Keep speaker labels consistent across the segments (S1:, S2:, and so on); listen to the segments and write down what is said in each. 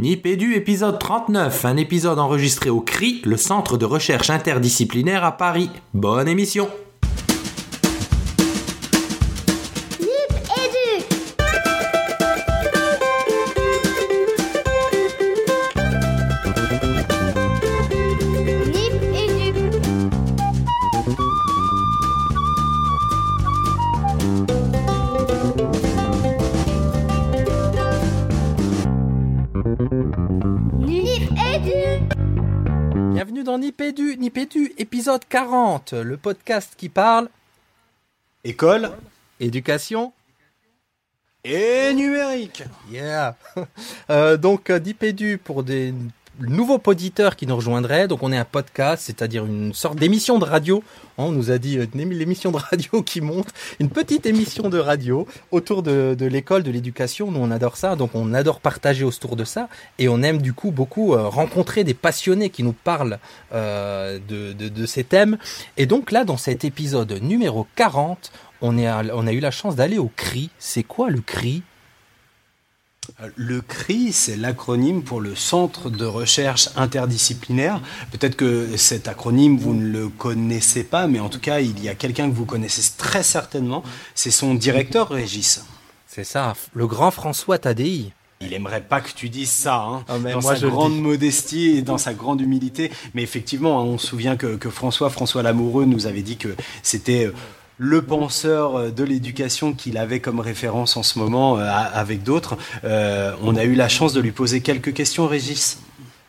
S1: Nipédu épisode 39, un épisode enregistré au CRI, le centre de recherche interdisciplinaire à Paris. Bonne émission épisode 40, le podcast qui parle
S2: École
S1: éducation.
S2: et numérique.
S1: Yeah Euh, Donc euh, Nipédu pour des nouveaux auditeurs qui nous rejoindraient. Donc on est un podcast, c'est-à-dire une sorte d'émission de radio. On nous a dit euh, l'émission de radio qui monte, une petite émission de radio autour de, l'école, de l'éducation. Nous on adore ça, donc on adore partager autour de ça et on aime du coup beaucoup euh, rencontrer des passionnés qui nous parlent euh, de, ces thèmes. Et donc là, dans cet épisode numéro 40, on, est à- on a eu la chance d'aller au CRI. C'est quoi le CRI?
S2: Le CRI, c'est l'acronyme pour le Centre de recherche interdisciplinaire. Peut-être que cet acronyme, vous ne le connaissez pas, mais en tout cas, il y a quelqu'un que vous connaissez très certainement. C'est son directeur, Régis.
S1: C'est ça, le grand François Tadei.
S2: Il aimerait pas que tu dises ça, hein,
S1: Ah,
S2: dans
S1: moi,
S2: sa grande modestie et dans sa grande humilité. Mais effectivement, hein, on se souvient que, que François, François Lamoureux, nous avait dit que c'était euh, le penseur euh, de l'éducation qu'il avait comme référence en ce moment euh, avec d'autres. Euh, on a eu la chance de lui poser quelques questions, Régis.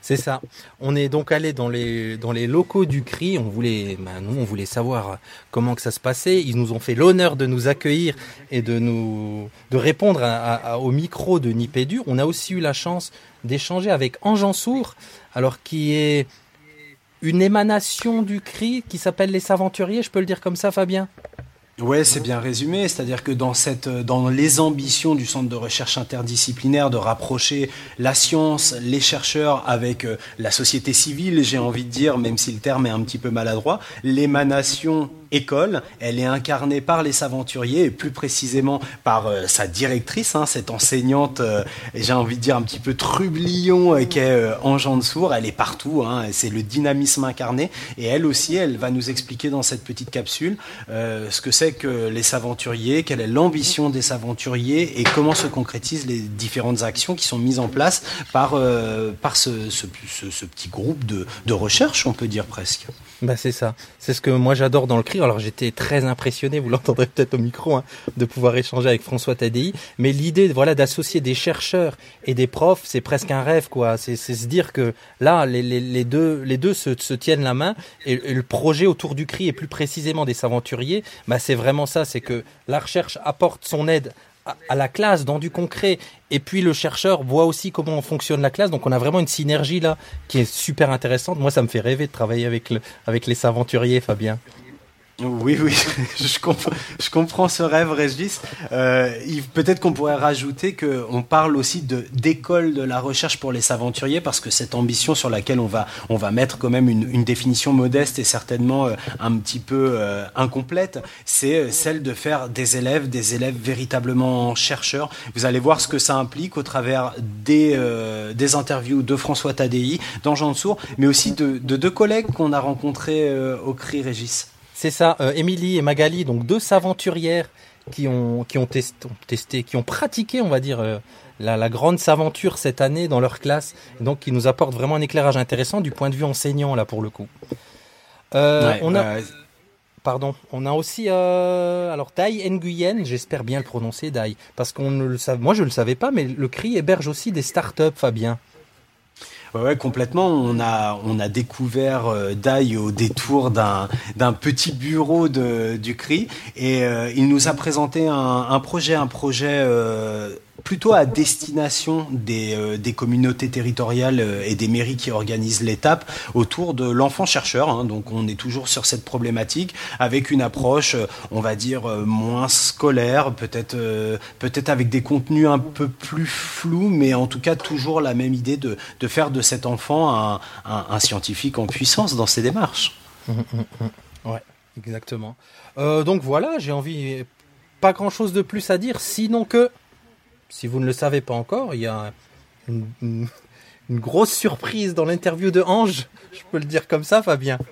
S1: C'est ça. On est donc allé dans les dans les locaux du CRI. On voulait, ben, nous, on voulait savoir comment que ça se passait. Ils nous ont fait l'honneur de nous accueillir et de nous de répondre au micro de Nipédu. On a aussi eu la chance d'échanger avec Ange Sourd, alors qui est une émanation du CRI qui s'appelle les Saventuriers. Je peux le dire comme ça, Fabien?
S2: Ouais, c'est bien résumé. C'est-à-dire que dans, les ambitions du centre de recherche interdisciplinaire de rapprocher la science, les chercheurs avec euh, la société civile, j'ai envie de dire, même si le terme est un petit peu maladroit, l'émanation école, elle est incarnée par les Saventuriers et plus précisément par euh, sa directrice, hein, cette enseignante, euh, j'ai envie de dire un petit peu trublion, euh, qui est euh, Ange Sourd. Elle est partout, hein, c'est le dynamisme incarné. Et elle aussi, elle va nous expliquer dans cette petite capsule ce que c'est que les Saventuriers, quelle est l'ambition des Saventuriers et comment se concrétisent les différentes actions qui sont mises en place par, euh, par ce, petit groupe de, de recherche, on peut dire presque.
S1: Bah c'est ça. C'est ce que moi j'adore dans le CRI. Alors j'étais très impressionné, vous l'entendrez peut-être au micro, hein, de pouvoir échanger avec François Tadei. Mais l'idée, voilà, d'associer des chercheurs et des profs, c'est presque un rêve, quoi. C'est se dire que là, les, les, les deux, les deux se, se tiennent la main et, et le projet autour du CRI et plus précisément des aventuriers, bah c'est vraiment ça. C'est que la recherche apporte son aide à, la classe dans du concret. Et puis le chercheur voit aussi comment fonctionne la classe. Donc on a vraiment une synergie là qui est super intéressante. Moi ça me fait rêver de travailler avec le, avec les aventuriers Fabien
S2: Oui, oui, je comprends, je comprends ce rêve, Régis. Euh, Peut-être qu'on pourrait rajouter qu'on parle aussi de d'école de la recherche pour les aventuriers, parce que cette ambition sur laquelle on va, on va mettre quand même une, une définition modeste et certainement euh, un petit peu euh, incomplète, c'est euh, celle de faire des élèves, des élèves véritablement chercheurs. Vous allez voir ce que ça implique au travers des, des interviews de François Tadei, d'Ange Sourd, mais aussi de, de deux collègues qu'on a rencontrés au CRI, Régis.
S1: C'est ça euh, Émilie et Magali donc deux saventurières qui ont qui ont testé, ont testé qui ont pratiqué on va dire euh, la, la grande saventure cette année dans leur classe. Donc qui nous apportent vraiment un éclairage intéressant du point de vue enseignant là pour le coup. Euh,
S2: Ouais,
S1: on a
S2: euh,
S1: Pardon, on a aussi euh, alors Dai Nguyen, j'espère bien le prononcer Dai, parce qu'on ne le savait, moi je le savais pas, mais le CRI héberge aussi des startups, Fabien.
S2: Ouais, complètement. On a, on a découvert euh, Dai au détour d'un, d'un petit bureau de, du CRI et euh, il nous a présenté un, un projet, un projet euh, plutôt à destination des, euh, des communautés territoriales euh, et des mairies qui organisent l'étape autour de l'enfant chercheur. hein. Donc on est toujours sur cette problématique avec une approche, euh, on va dire, moins scolaire, peut-être peut-être avec des contenus un peu plus flous, mais en tout cas toujours la même idée de, de faire de cet enfant un, un- scientifique en puissance dans ses démarches.
S1: Ouais, exactement. Donc voilà, j'ai envie, pas grand chose de plus à dire, sinon que, si vous ne le savez pas encore, il y a une, une- une grosse surprise dans l'interview de Ange. Je peux le dire comme ça, Fabien.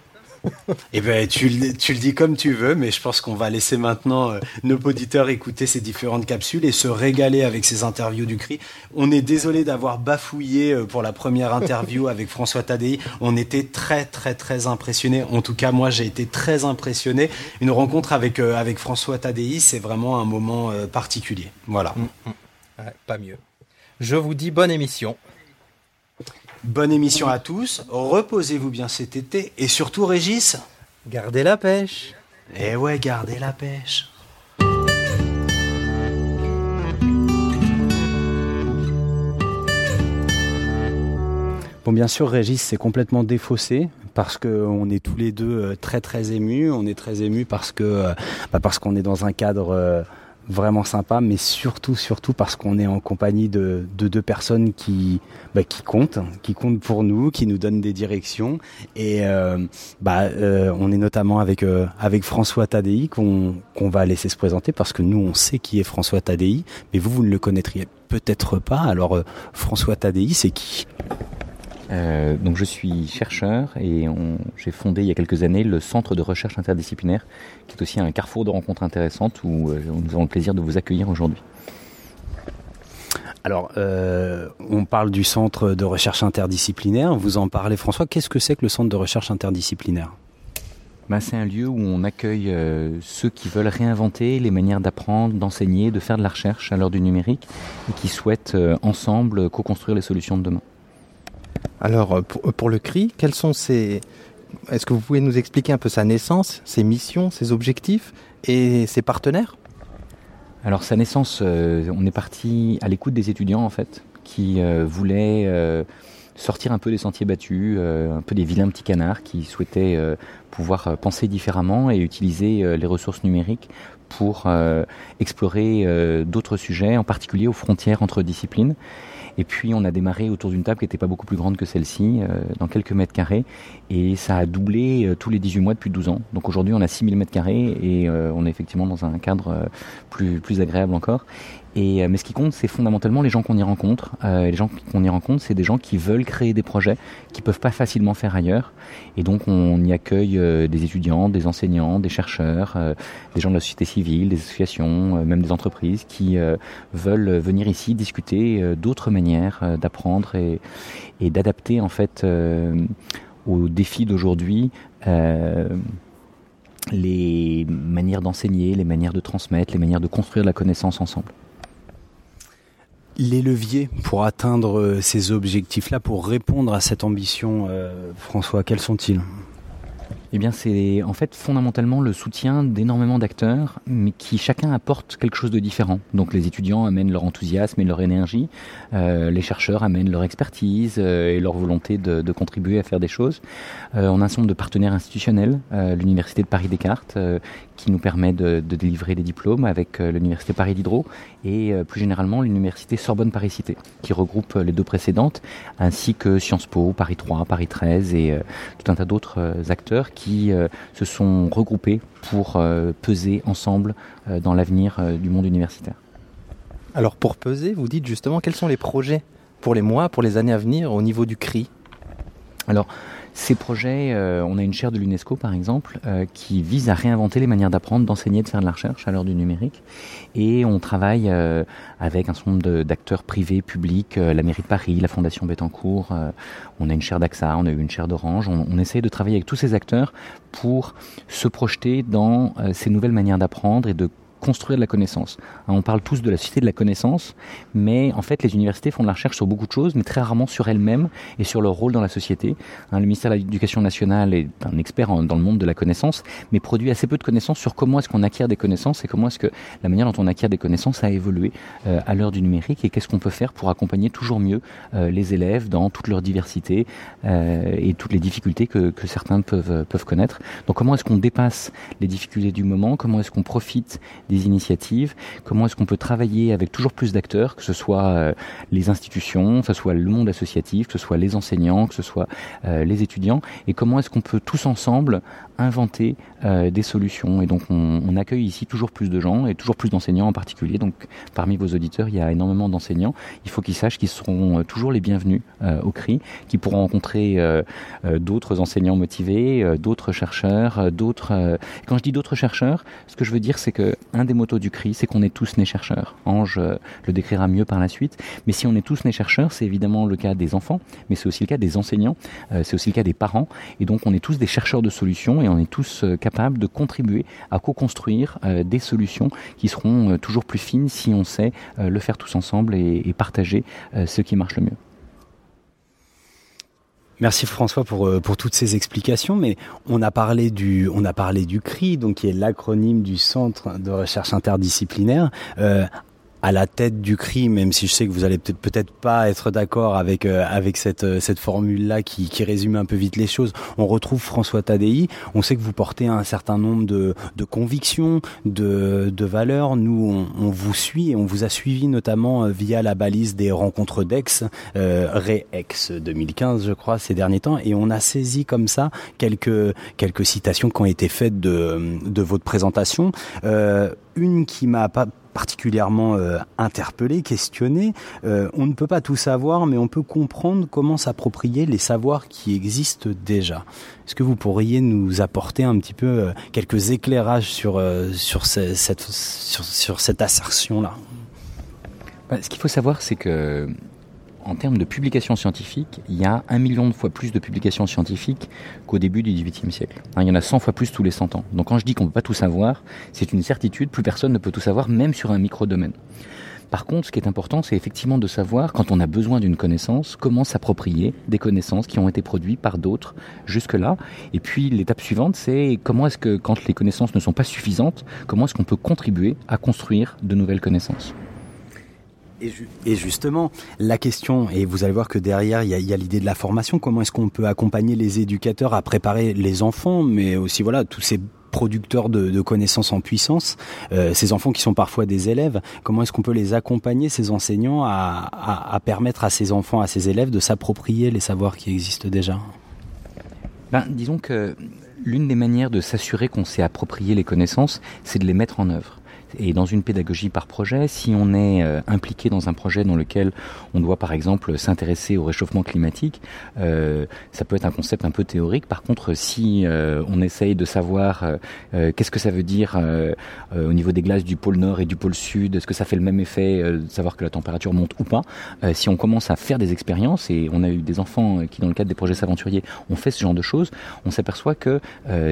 S2: Eh ben, tu, le- tu le dis comme tu veux, mais je pense qu'on va laisser maintenant euh, nos auditeurs écouter ces différentes capsules et se régaler avec ces interviews du CRI. On est désolé d'avoir bafouillé euh, pour la première interview avec François Tadei. On était très, très, très impressionnés. En tout cas, moi, j'ai été très impressionné. Une rencontre avec, euh, avec François Tadei, c'est vraiment un moment particulier. Voilà.
S1: Ouais, pas mieux. Je vous dis bonne émission.
S2: Bonne émission à tous. Reposez-vous bien cet été et surtout, Régis.
S1: Gardez la pêche.
S2: Eh ouais, gardez la pêche. Bon, bien sûr, Régis, c'est complètement défaussé parce qu'on est tous les deux euh, très très émus. On est très émus parce que euh, bah, parce qu'on est dans un cadre euh, vraiment sympa, mais surtout surtout parce qu'on est en compagnie de, de deux personnes qui bah, qui comptent, qui comptent pour nous, qui nous donnent des directions. Et euh, bah, euh, on est notamment avec euh, avec François Tadei qu'on qu'on va laisser se présenter parce que nous on sait qui est François Tadei, mais vous vous ne le connaîtriez peut-être pas. Alors euh, François Tadei, c'est qui?
S3: Euh, donc je suis chercheur et j'ai fondé il y a quelques années le Centre de recherche interdisciplinaire, qui est aussi un carrefour de rencontres intéressantes où euh, nous avons le plaisir de vous accueillir aujourd'hui.
S2: Alors, euh, on parle du centre de recherche interdisciplinaire. Vous en parlez, François. Qu'est-ce que c'est que le centre de recherche interdisciplinaire?
S3: Ben, c'est un lieu où on accueille ceux qui veulent réinventer les manières d'apprendre, d'enseigner, de faire de la recherche à l'heure du numérique et qui souhaitent ensemble co-construire les solutions de demain.
S1: Alors, euh, pour, pour le CRI, quels sont ses... Est-ce que vous pouvez nous expliquer un peu sa naissance, ses missions, ses objectifs et ses partenaires?
S3: Alors sa naissance, euh, on est parti à l'écoute des étudiants en fait, qui euh, voulaient euh, sortir un peu des sentiers battus, euh, un peu des vilains petits canards, qui souhaitaient euh, pouvoir euh, penser différemment et utiliser euh, les ressources numériques pour euh, explorer euh, d'autres sujets, en particulier aux frontières entre disciplines. Et puis on a démarré autour d'une table qui n'était pas beaucoup plus grande que celle-ci, euh, dans quelques mètres carrés, et ça a doublé euh, tous les 18 mois depuis 12 ans. Donc aujourd'hui on a 6000 mètres carrés et euh, on est effectivement dans un cadre euh, plus, plus agréable encore. Et, euh, mais ce qui compte, c'est fondamentalement les gens qu'on y rencontre. Euh, les gens qu'on y rencontre, c'est des gens qui veulent créer des projets qu'ils peuvent pas facilement faire ailleurs. Et donc, on y accueille euh, des étudiants, des enseignants, des chercheurs, euh, des gens de la société civile, des associations, euh, même des entreprises qui veulent venir ici discuter d'autres manières d'apprendre et, et d'adapter en fait aux défis d'aujourd'hui. les manières d'enseigner, les manières de transmettre, les manières de construire la connaissance ensemble.
S2: Les leviers pour atteindre euh, ces objectifs-là, pour répondre à cette ambition, euh, François, quels sont-ils?
S3: Eh bien, c'est en fait fondamentalement le soutien d'énormément d'acteurs, mais qui chacun apporte quelque chose de différent. Donc, les étudiants amènent leur enthousiasme et leur énergie, euh, les chercheurs amènent leur expertise euh, et leur volonté de, contribuer à faire des choses. Euh, on a un nombre de partenaires institutionnels, l'Université de Paris-Descartes, euh, qui nous permet de, de délivrer des diplômes avec l'Université Paris Diderot et plus généralement l'Université Sorbonne-Paris-Cité, qui regroupe les deux précédentes, ainsi que Sciences Po, Paris 3, Paris 13 et tout un tas d'autres acteurs qui euh, se sont regroupés pour euh, peser ensemble euh, dans l'avenir du monde universitaire.
S1: Alors, pour peser, vous dites justement quels sont les projets pour les mois, pour les années à venir au niveau du CRI?
S3: Alors, ces projets, euh, on a une chaire de l'UNESCO par exemple, euh, qui vise à réinventer les manières d'apprendre, d'enseigner, de faire de la recherche à l'heure du numérique. Et on travaille euh, avec un certain nombre d'acteurs privés, publics, la mairie de Paris, la Fondation Bettencourt, on a une chaire d'AXA, on a eu une chaire d'Orange. On, on essaye de travailler avec tous ces acteurs pour se projeter dans ces nouvelles manières d'apprendre et de construire de la connaissance. Hein, on parle tous de la société de la connaissance, mais en fait les universités font de la recherche sur beaucoup de choses, mais très rarement sur elles-mêmes et sur leur rôle dans la société. Hein, le ministère de l'Éducation nationale est un expert dans le monde de la connaissance, mais produit assez peu de connaissances sur comment est-ce qu'on acquiert des connaissances et comment est-ce que la manière dont on acquiert des connaissances a évolué euh, à l'heure du numérique et qu'est-ce qu'on peut faire pour accompagner toujours mieux euh, les élèves dans toute leur diversité euh, et toutes les difficultés que, que certains peuvent, peuvent connaître. Donc comment est-ce qu'on dépasse les difficultés du moment? Comment est-ce qu'on profite des initiatives, comment est-ce qu'on peut travailler avec toujours plus d'acteurs, que ce soit euh, les institutions, que ce soit le monde associatif, que ce soit les enseignants, que ce soit euh, les étudiants, et comment est-ce qu'on peut tous ensemble inventer euh, des solutions. Et donc on, accueille ici toujours plus de gens et toujours plus d'enseignants en particulier. Donc parmi vos auditeurs, il y a énormément d'enseignants. Il faut qu'ils sachent qu'ils seront toujours les bienvenus au CRI, qu'ils pourront rencontrer d'autres enseignants motivés, d'autres chercheurs, d'autres. quand je dis d'autres chercheurs, ce que je veux dire, c'est que un des motos du CRI, c'est qu'on est tous nés chercheurs. Ange le décrira mieux par la suite. Mais si on est tous nés chercheurs, c'est évidemment le cas des enfants, mais c'est aussi le cas des enseignants, euh, c'est aussi le cas des parents. Et donc on est tous des chercheurs de solutions on est tous euh, capables de contribuer à co-construire euh, des solutions qui seront toujours plus fines si on sait le faire tous ensemble et, partager ce qui marche le mieux.
S2: Merci François pour, pour toutes ces explications, mais on a parlé du, on a parlé du CRI, donc qui est l'acronyme du Centre de recherche interdisciplinaire. Euh, à la tête du CRI, même si je sais que vous allez peut-être peut-être pas être d'accord avec euh, avec cette euh, cette formule là qui, qui résume un peu vite les choses. On retrouve François Tadei. On sait que vous portez un certain nombre de, de convictions, de, de valeurs. Nous, on, vous suit et on vous a suivi notamment euh, via la balise des rencontres d'Aix, euh, Ré-Ex 2015, je crois, ces derniers temps, et on a saisi comme ça quelques quelques citations qui ont été faites de de votre présentation. Euh, une qui m'a pas particulièrement euh, interpellé, questionné. Euh, on ne peut pas tout savoir, mais on peut comprendre comment s'approprier les savoirs qui existent déjà. Est-ce que vous pourriez nous apporter un petit peu euh, quelques éclairages sur, euh, sur, ce, cette, sur cette assertion-là?
S3: Bah, Ce qu'il faut savoir, c'est que en termes de publications scientifiques, il y a un million de fois plus de publications scientifiques qu'au début du XVIIIe siècle. Hein, il y en a 100 fois plus tous les 100 ans. Donc quand je dis qu'on ne peut pas tout savoir, c'est une certitude, plus personne ne peut tout savoir, même sur un micro-domaine. Par contre, ce qui est important, c'est effectivement de savoir, quand on a besoin d'une connaissance, comment s'approprier des connaissances qui ont été produites par d'autres jusque-là. Et puis, l'étape suivante, c'est comment est-ce que, quand les connaissances ne sont pas suffisantes, comment est-ce qu'on peut contribuer à construire de nouvelles connaissances.
S2: Et, justement, la question, et vous allez voir que derrière, il y a, l'idée de la formation, comment est-ce qu'on peut accompagner les éducateurs à préparer les enfants, mais aussi voilà tous ces producteurs de, connaissances en puissance, euh, ces enfants qui sont parfois des élèves, comment est-ce qu'on peut les accompagner, ces enseignants, à, à, à, permettre à ces enfants, à ces élèves de s'approprier les savoirs qui existent déjà?
S3: Ben, Disons que l'une des manières de s'assurer qu'on s'est approprié les connaissances, c'est de les mettre en œuvre. Et dans une pédagogie par projet, si on est euh, impliqué dans un projet dans lequel on doit par exemple s'intéresser au réchauffement climatique, euh, ça peut être un concept un peu théorique. Par contre, si euh, on essaye de savoir qu'est-ce que ça veut dire au niveau des glaces du pôle nord et du pôle sud, est-ce que ça fait le même effet de savoir que la température monte ou pas, si on commence à faire des expériences, et on a eu des enfants qui dans le cadre des projets s'aventuriers ont fait ce genre de choses, on s'aperçoit que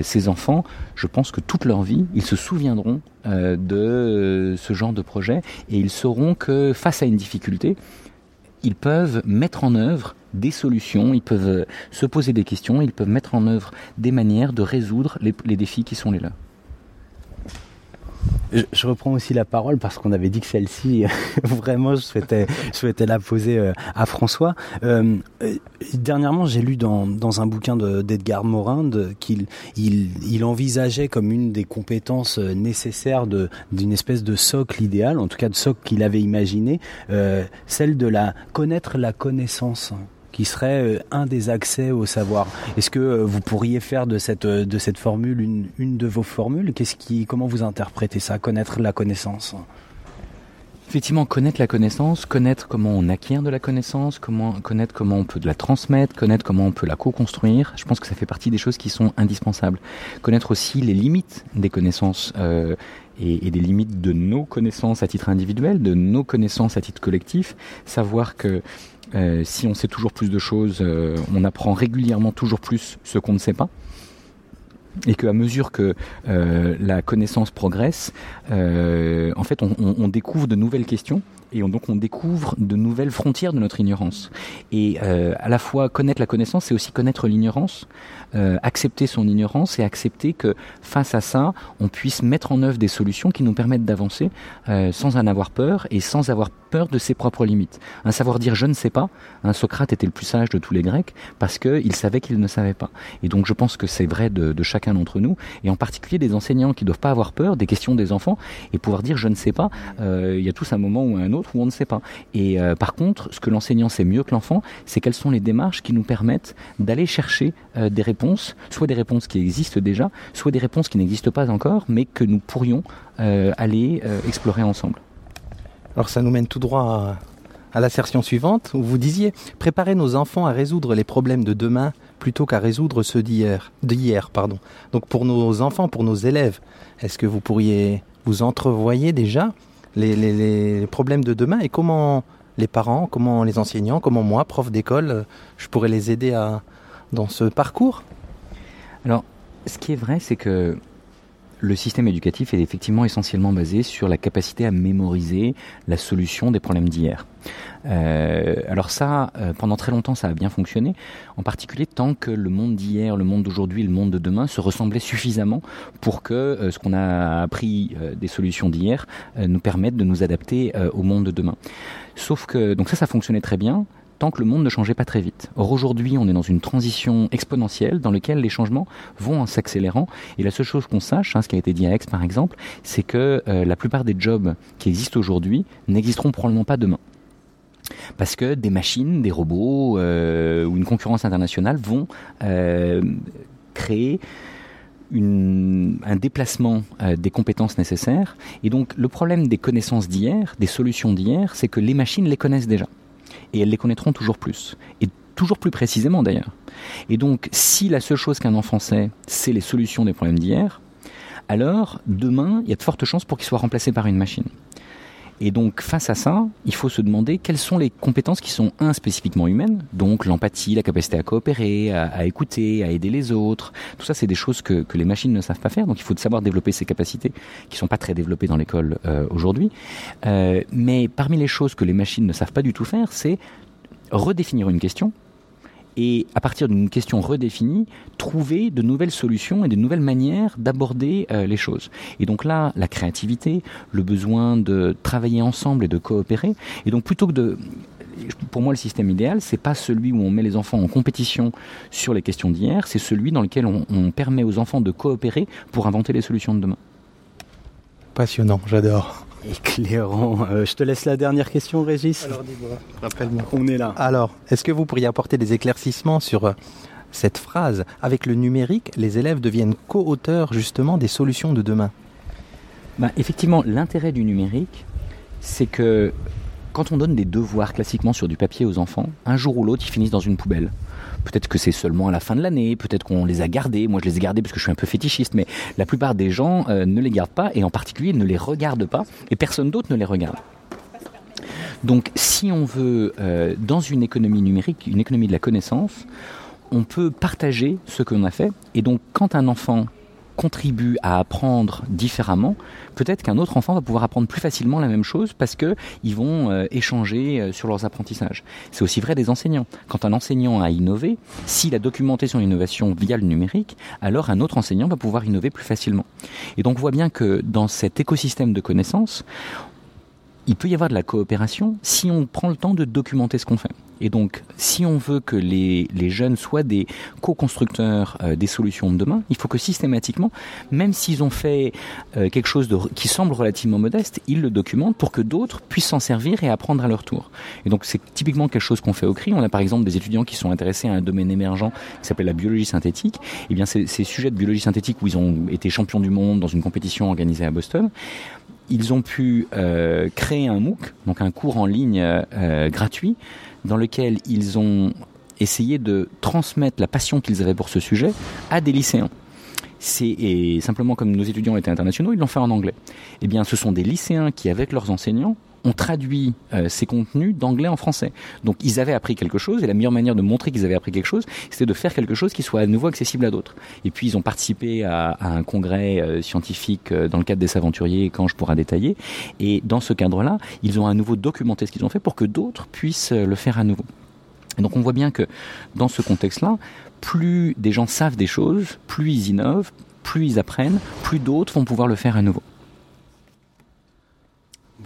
S3: ces enfants, je pense que toute leur vie, ils se souviendront de euh, ce genre de projet et ils sauront que face à une difficulté, ils peuvent mettre en œuvre des solutions, ils peuvent se poser des questions, ils peuvent mettre en œuvre des manières de résoudre les défis qui sont les leurs.
S2: Je, reprends aussi la parole parce qu'on avait dit que celle-ci, vraiment, je souhaitais, la poser euh, à François. Euh, dernièrement, j'ai lu dans, dans un bouquin d'Edgar Morin qu'il il, envisageait comme une des compétences euh, nécessaires d'une espèce de socle idéal, en tout cas de socle qu'il avait imaginé, euh, celle de la connaître la connaissance qui serait euh, un des accès au savoir. Est-ce que euh, vous pourriez faire de cette euh, de cette formule une, une de vos formules? Qu'est-ce qui comment vous interprétez ça? Connaître la connaissance?
S3: Effectivement, connaître la connaissance, connaître comment on acquiert de la connaissance, comment connaître comment on peut la transmettre, connaître comment on peut la co-construire. Je pense que ça fait partie des choses qui sont indispensables. Connaître aussi les limites des connaissances et, et, des limites de nos connaissances à titre individuel, de nos connaissances à titre collectif. Savoir que euh, si on sait toujours plus de choses, euh, on apprend régulièrement toujours plus ce qu'on ne sait pas. Et qu'à mesure que euh, la connaissance progresse, en fait, on, découvre de nouvelles questions Et on- donc on découvre de nouvelles frontières de notre ignorance. Et euh, à la fois connaître la connaissance, c'est aussi connaître l'ignorance, euh, accepter son ignorance et accepter que face à ça, on puisse mettre en œuvre des solutions qui nous permettent d'avancer euh, sans en avoir peur et sans avoir peur de ses propres limites. Un savoir dire je ne sais pas, un Socrate était le plus sage de tous les Grecs parce qu'il savait qu'il ne savait pas. Et donc je pense que c'est vrai de, de chacun d'entre nous, et en particulier des enseignants qui doivent pas avoir peur des questions des enfants et pouvoir dire je ne sais pas. Il y a tous un moment ou un autre où on ne sait pas. Et euh, par contre, ce que l'enseignant sait mieux que l'enfant, c'est quelles sont les démarches qui nous permettent d'aller chercher euh, des réponses, soit des réponses qui existent déjà, soit des réponses qui n'existent pas encore, mais que nous pourrions euh, aller explorer ensemble.
S1: Alors ça nous mène tout droit à, à l'assertion suivante où vous disiez préparer nos enfants à résoudre les problèmes de demain plutôt qu'à résoudre ceux d'hier. D'hier, pardon. Donc pour nos enfants, pour nos élèves, est-ce que vous pourriez vous entrevoyer déjà les, les- les problèmes de demain et comment les parents, comment les enseignants, comment moi, prof d'école, euh, je pourrais les aider à dans ce parcours?
S3: Alors, ce qui est vrai, c'est que le système éducatif est effectivement essentiellement basé sur la capacité à mémoriser la solution des problèmes d'hier. Euh, alors ça, euh, pendant très longtemps, ça a bien fonctionné, en particulier tant que le monde d'hier, le monde d'aujourd'hui, le monde de demain se ressemblaient suffisamment pour que euh, ce qu'on a appris des solutions d'hier nous permette de nous adapter au monde de demain. Sauf que, donc ça, ça fonctionnait très bien, tant que le monde ne changeait pas très vite. Or aujourd'hui, on est dans une transition exponentielle dans laquelle les changements vont en s'accélérant. Et la seule chose qu'on sache, hein, ce qui a été dit à Aix par exemple, c'est que euh, la plupart des jobs qui existent aujourd'hui n'existeront probablement pas demain. Parce que des machines, des robots euh, ou une concurrence internationale vont euh, créer un déplacement des compétences nécessaires. Et donc le problème des connaissances d'hier, des solutions d'hier, c'est que les machines les connaissent déjà. Et elles les connaîtront toujours plus. Et toujours plus précisément d'ailleurs. Et donc si la seule chose qu'un enfant sait, c'est les solutions des problèmes d'hier, alors demain, il y a de fortes chances pour qu'il soit remplacé par une machine. Et donc, face à ça, il faut se demander quelles sont les compétences qui sont, un, spécifiquement humaines, donc l'empathie, la capacité à coopérer, à, écouter, à aider les autres. Tout ça, c'est des choses que, que les machines ne savent pas faire, donc il faut savoir développer ces capacités, qui sont pas très développées dans l'école euh, aujourd'hui. Euh, mais parmi les choses que les machines ne savent pas du tout faire, c'est redéfinir une question, et à partir d'une question redéfinie, trouver de nouvelles solutions et de nouvelles manières d'aborder euh, les choses. Et donc là, la créativité, le besoin de travailler ensemble et de coopérer, et donc plutôt que de pour moi, le système idéal, c'est pas celui où on met les enfants en compétition sur les questions d'hier, c'est celui dans lequel on, on permet aux enfants de coopérer pour inventer les solutions de demain.
S1: Passionnant, j'adore.
S2: Éclairant. Euh, je te laisse la dernière question, Régis.
S1: Alors dis-moi, rappelle-moi.
S2: On est là.
S1: Alors, est-ce que vous pourriez apporter des éclaircissements sur euh, cette phrase? Avec le numérique, les élèves deviennent co-auteurs justement des solutions de demain.
S3: Bah, effectivement, l'intérêt du numérique, c'est que quand on donne des devoirs classiquement sur du papier aux enfants, un jour ou l'autre, ils finissent dans une poubelle. Peut-être que c'est seulement à la fin de l'année, peut-être qu'on les a gardés. Moi, je les ai gardés parce que je suis un peu fétichiste, mais la plupart des gens euh, ne les gardent pas et en particulier ne les regardent pas et personne d'autre ne les regarde. Donc, si on veut, euh, dans une économie numérique, une économie de la connaissance, on peut partager ce qu'on a fait. Et donc, quand un enfant contribue à apprendre différemment, peut-être qu'un autre enfant va pouvoir apprendre plus facilement la même chose parce que ils vont euh, échanger euh, sur leurs apprentissages. C'est aussi vrai des enseignants. Quand un enseignant a innové, s'il a documenté son innovation via le numérique, alors un autre enseignant va pouvoir innover plus facilement. Et donc on voit bien que dans cet écosystème de connaissances, il peut y avoir de la coopération si on prend le temps de documenter ce qu'on fait. Et donc, si on veut que les, les jeunes soient des co-constructeurs euh, des solutions de demain, il faut que systématiquement, même s'ils ont fait euh, quelque chose qui semble relativement modeste, ils le documentent pour que d'autres puissent s'en servir et apprendre à leur tour. Et donc, c'est typiquement quelque chose qu'on fait au CRI. On a par exemple des étudiants qui sont intéressés à un domaine émergent qui s'appelle la biologie synthétique. Et bien, ces, sujets de biologie synthétique où ils ont été champions du monde dans une compétition organisée à Boston, ils ont pu euh, créer un MOOC, donc un cours en ligne gratuit, dans lequel ils ont essayé de transmettre la passion qu'ils avaient pour ce sujet à des lycéens. Et simplement comme nos étudiants étaient internationaux, ils l'ont fait en anglais. Eh bien, ce sont des lycéens qui, avec leurs enseignants, ont traduit euh, ces contenus d'anglais en français. Donc ils avaient appris quelque chose et la meilleure manière de montrer qu'ils avaient appris quelque chose, c'était de faire quelque chose qui soit à nouveau accessible à d'autres. Et puis ils ont participé à, un congrès euh, scientifique euh, dans le cadre des aventuriers, quand je pourrai détailler. Et dans ce cadre-là, ils ont à nouveau documenté ce qu'ils ont fait pour que d'autres puissent le faire à nouveau. Et donc on voit bien que dans ce contexte-là, plus des gens savent des choses, plus ils innovent, plus ils apprennent, plus d'autres vont pouvoir le faire à nouveau.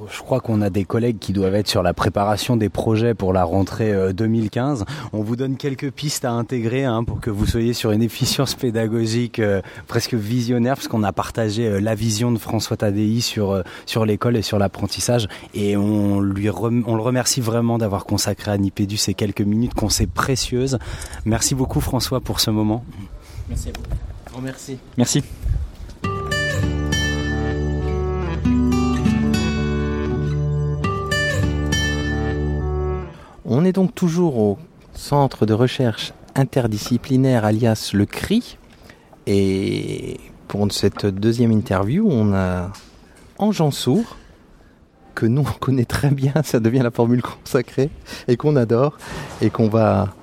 S2: Bon, je crois qu'on a des collègues qui doivent être sur la préparation des projets pour la rentrée euh, 2015. On vous donne quelques pistes à intégrer hein, pour que vous soyez sur une efficience pédagogique euh, presque visionnaire, parce qu'on a partagé euh, la vision de François Tadei sur euh, sur l'école et sur l'apprentissage, et on lui rem- on le remercie vraiment d'avoir consacré à Nipédu ces quelques minutes qu'on sait précieuses. Merci beaucoup François pour ce moment.
S1: Merci à vous. Grand merci.
S3: Merci.
S1: On est donc toujours au centre de recherche interdisciplinaire alias le CRI. Et pour cette deuxième interview, on a Ange Sourd, que nous on connaît très bien, ça devient la formule consacrée, et qu'on adore, et qu'on va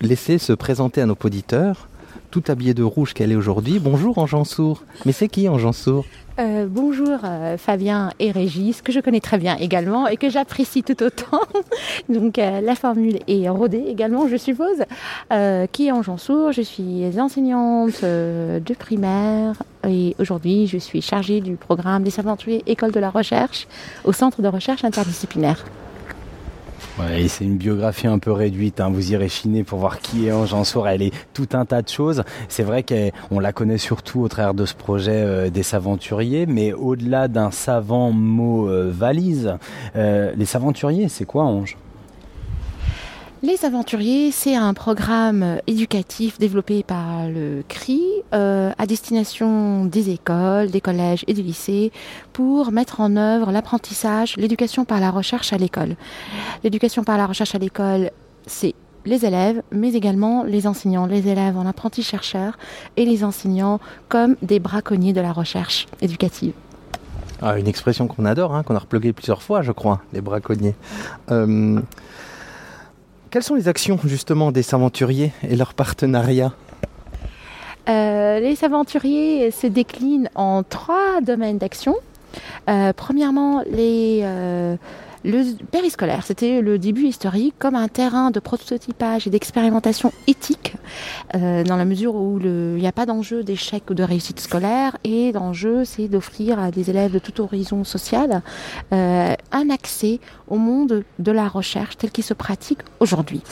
S1: laisser se présenter à nos auditeurs, tout habillée de rouge qu'elle est aujourd'hui. Bonjour Ange Sourd. Mais c'est qui Ange Sourd
S4: Euh, bonjour euh, Fabien et Régis, que je connais très bien également et que j'apprécie tout autant. Donc euh, la formule est rodée également, je suppose. Qui est en Sourd Je suis enseignante de primaire et aujourd'hui je suis chargée du programme des aventuriers École de la recherche au Centre de recherche interdisciplinaire.
S2: Ouais, c'est une biographie un peu réduite. Hein. Vous irez chiner pour voir qui est Ange Sourd. Elle est tout un tas de choses. C'est vrai qu'on la connaît surtout au travers de ce projet euh, des Saventuriers, mais au-delà d'un savant mot euh, valise, euh, les Saventuriers, c'est quoi Ange?
S4: Les Aventuriers, c'est un programme éducatif développé par le CRI euh, à destination des écoles, des collèges et des lycées pour mettre en œuvre l'apprentissage, l'éducation par la recherche à l'école. L'éducation par la recherche à l'école, c'est les élèves, mais également les enseignants, les élèves en apprenti chercheurs et les enseignants comme des braconniers de la recherche éducative.
S1: Ah, Une expression qu'on adore, hein, qu'on a replugué plusieurs fois, je crois, les braconniers. Euh, quelles sont les actions justement des aventuriers et leur partenariat
S4: Euh, les aventuriers se déclinent en trois domaines d'action. Euh, premièrement, les, euh, le périscolaire, c'était le début historique comme un terrain de prototypage et d'expérimentation éthique, euh, dans la mesure où il n'y a pas d'enjeu d'échec ou de réussite scolaire, et l'enjeu, c'est d'offrir à des élèves de tout horizon social euh, un accès au monde de la recherche tel qu'il se pratique aujourd'hui.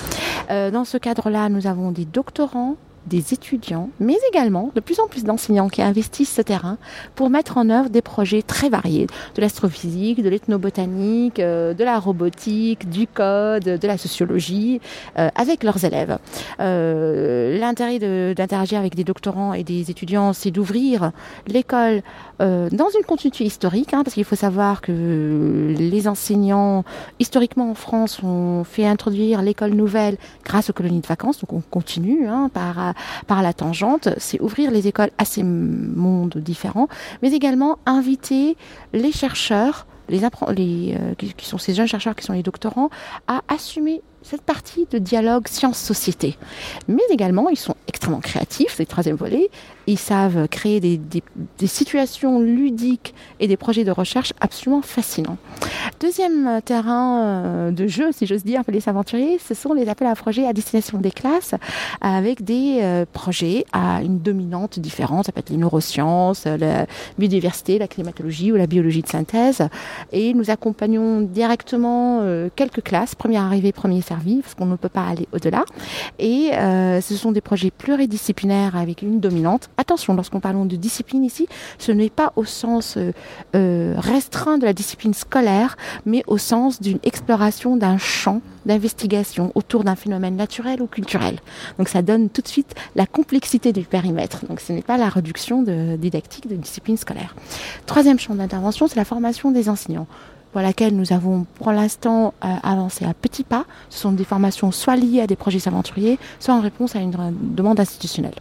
S4: Euh, dans ce cadre-là, nous avons des doctorants, des étudiants, mais également de plus en plus d'enseignants qui investissent ce terrain pour mettre en œuvre des projets très variés, de l'astrophysique, de l'ethnobotanique, euh, de la robotique, du code, de la sociologie, euh, avec leurs élèves. Euh, L'intérêt d'interagir avec des doctorants et des étudiants, c'est d'ouvrir l'école dans une continuité historique, hein, parce qu'il faut savoir que les enseignants, historiquement en France, ont fait introduire l'école nouvelle grâce aux colonies de vacances, donc on continue hein, par, par la tangente, c'est ouvrir les écoles à ces mondes différents, mais également inviter les chercheurs, les, les euh, qui sont ces jeunes chercheurs qui sont les doctorants, à assumer cette partie de dialogue science-société. Mais également, ils sont extrêmement créatifs, c'est le troisième volet, ils savent créer des, des, des situations ludiques et des projets de recherche absolument fascinants. Deuxième terrain euh, de jeu, si j'ose dire, pour les aventuriers, ce sont les appels à projets à destination des classes avec des euh, projets à une dominante différente. Ça peut être les neurosciences, euh, la biodiversité, la climatologie ou la biologie de synthèse. Et nous accompagnons directement quelques classes, première arrivée, premier servi, parce qu'on ne peut pas aller au-delà. Et ce sont des projets pluridisciplinaires avec une dominante. Attention, lorsqu'on parle de discipline ici, ce n'est pas au sens restreint de la discipline scolaire, mais au sens d'une exploration d'un champ d'investigation autour d'un phénomène naturel ou culturel. Donc ça donne tout de suite la complexité du périmètre. Donc ce n'est pas la réduction de, didactique de discipline scolaire. Troisième champ d'intervention, c'est la formation des enseignants pour laquelle nous avons pour l'instant euh, avancé à petits pas. Ce sont des formations soit liées à des projets aventuriers, soit en réponse à une demande institutionnelle.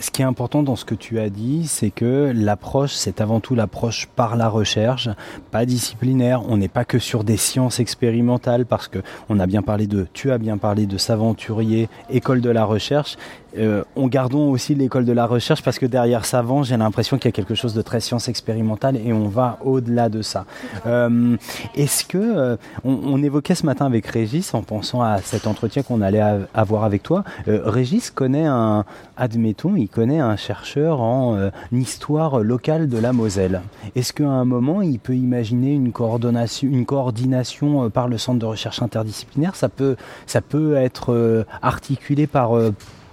S2: Ce qui est important dans ce que tu as dit, c'est que l'approche, c'est avant tout l'approche par la recherche, pas disciplinaire. On n'est pas que sur des sciences expérimentales parce que on a bien parlé de, tu as bien parlé de Saventurier, école de la recherche. Euh, on gardons aussi l'école de la recherche parce que derrière Savant, j'ai l'impression qu'il y a quelque chose de très science expérimentale et on va au-delà de ça. Euh, Est-ce que euh, on, évoquait ce matin avec Régis en pensant à cet entretien qu'on allait avoir avec toi. Régis connaît un, admettons, il connaît un chercheur en histoire locale de la Moselle. Est-ce qu'à un moment, il peut imaginer une coordination, une coordination par le centre de recherche interdisciplinaire? Ça peut, ça peut être articulé par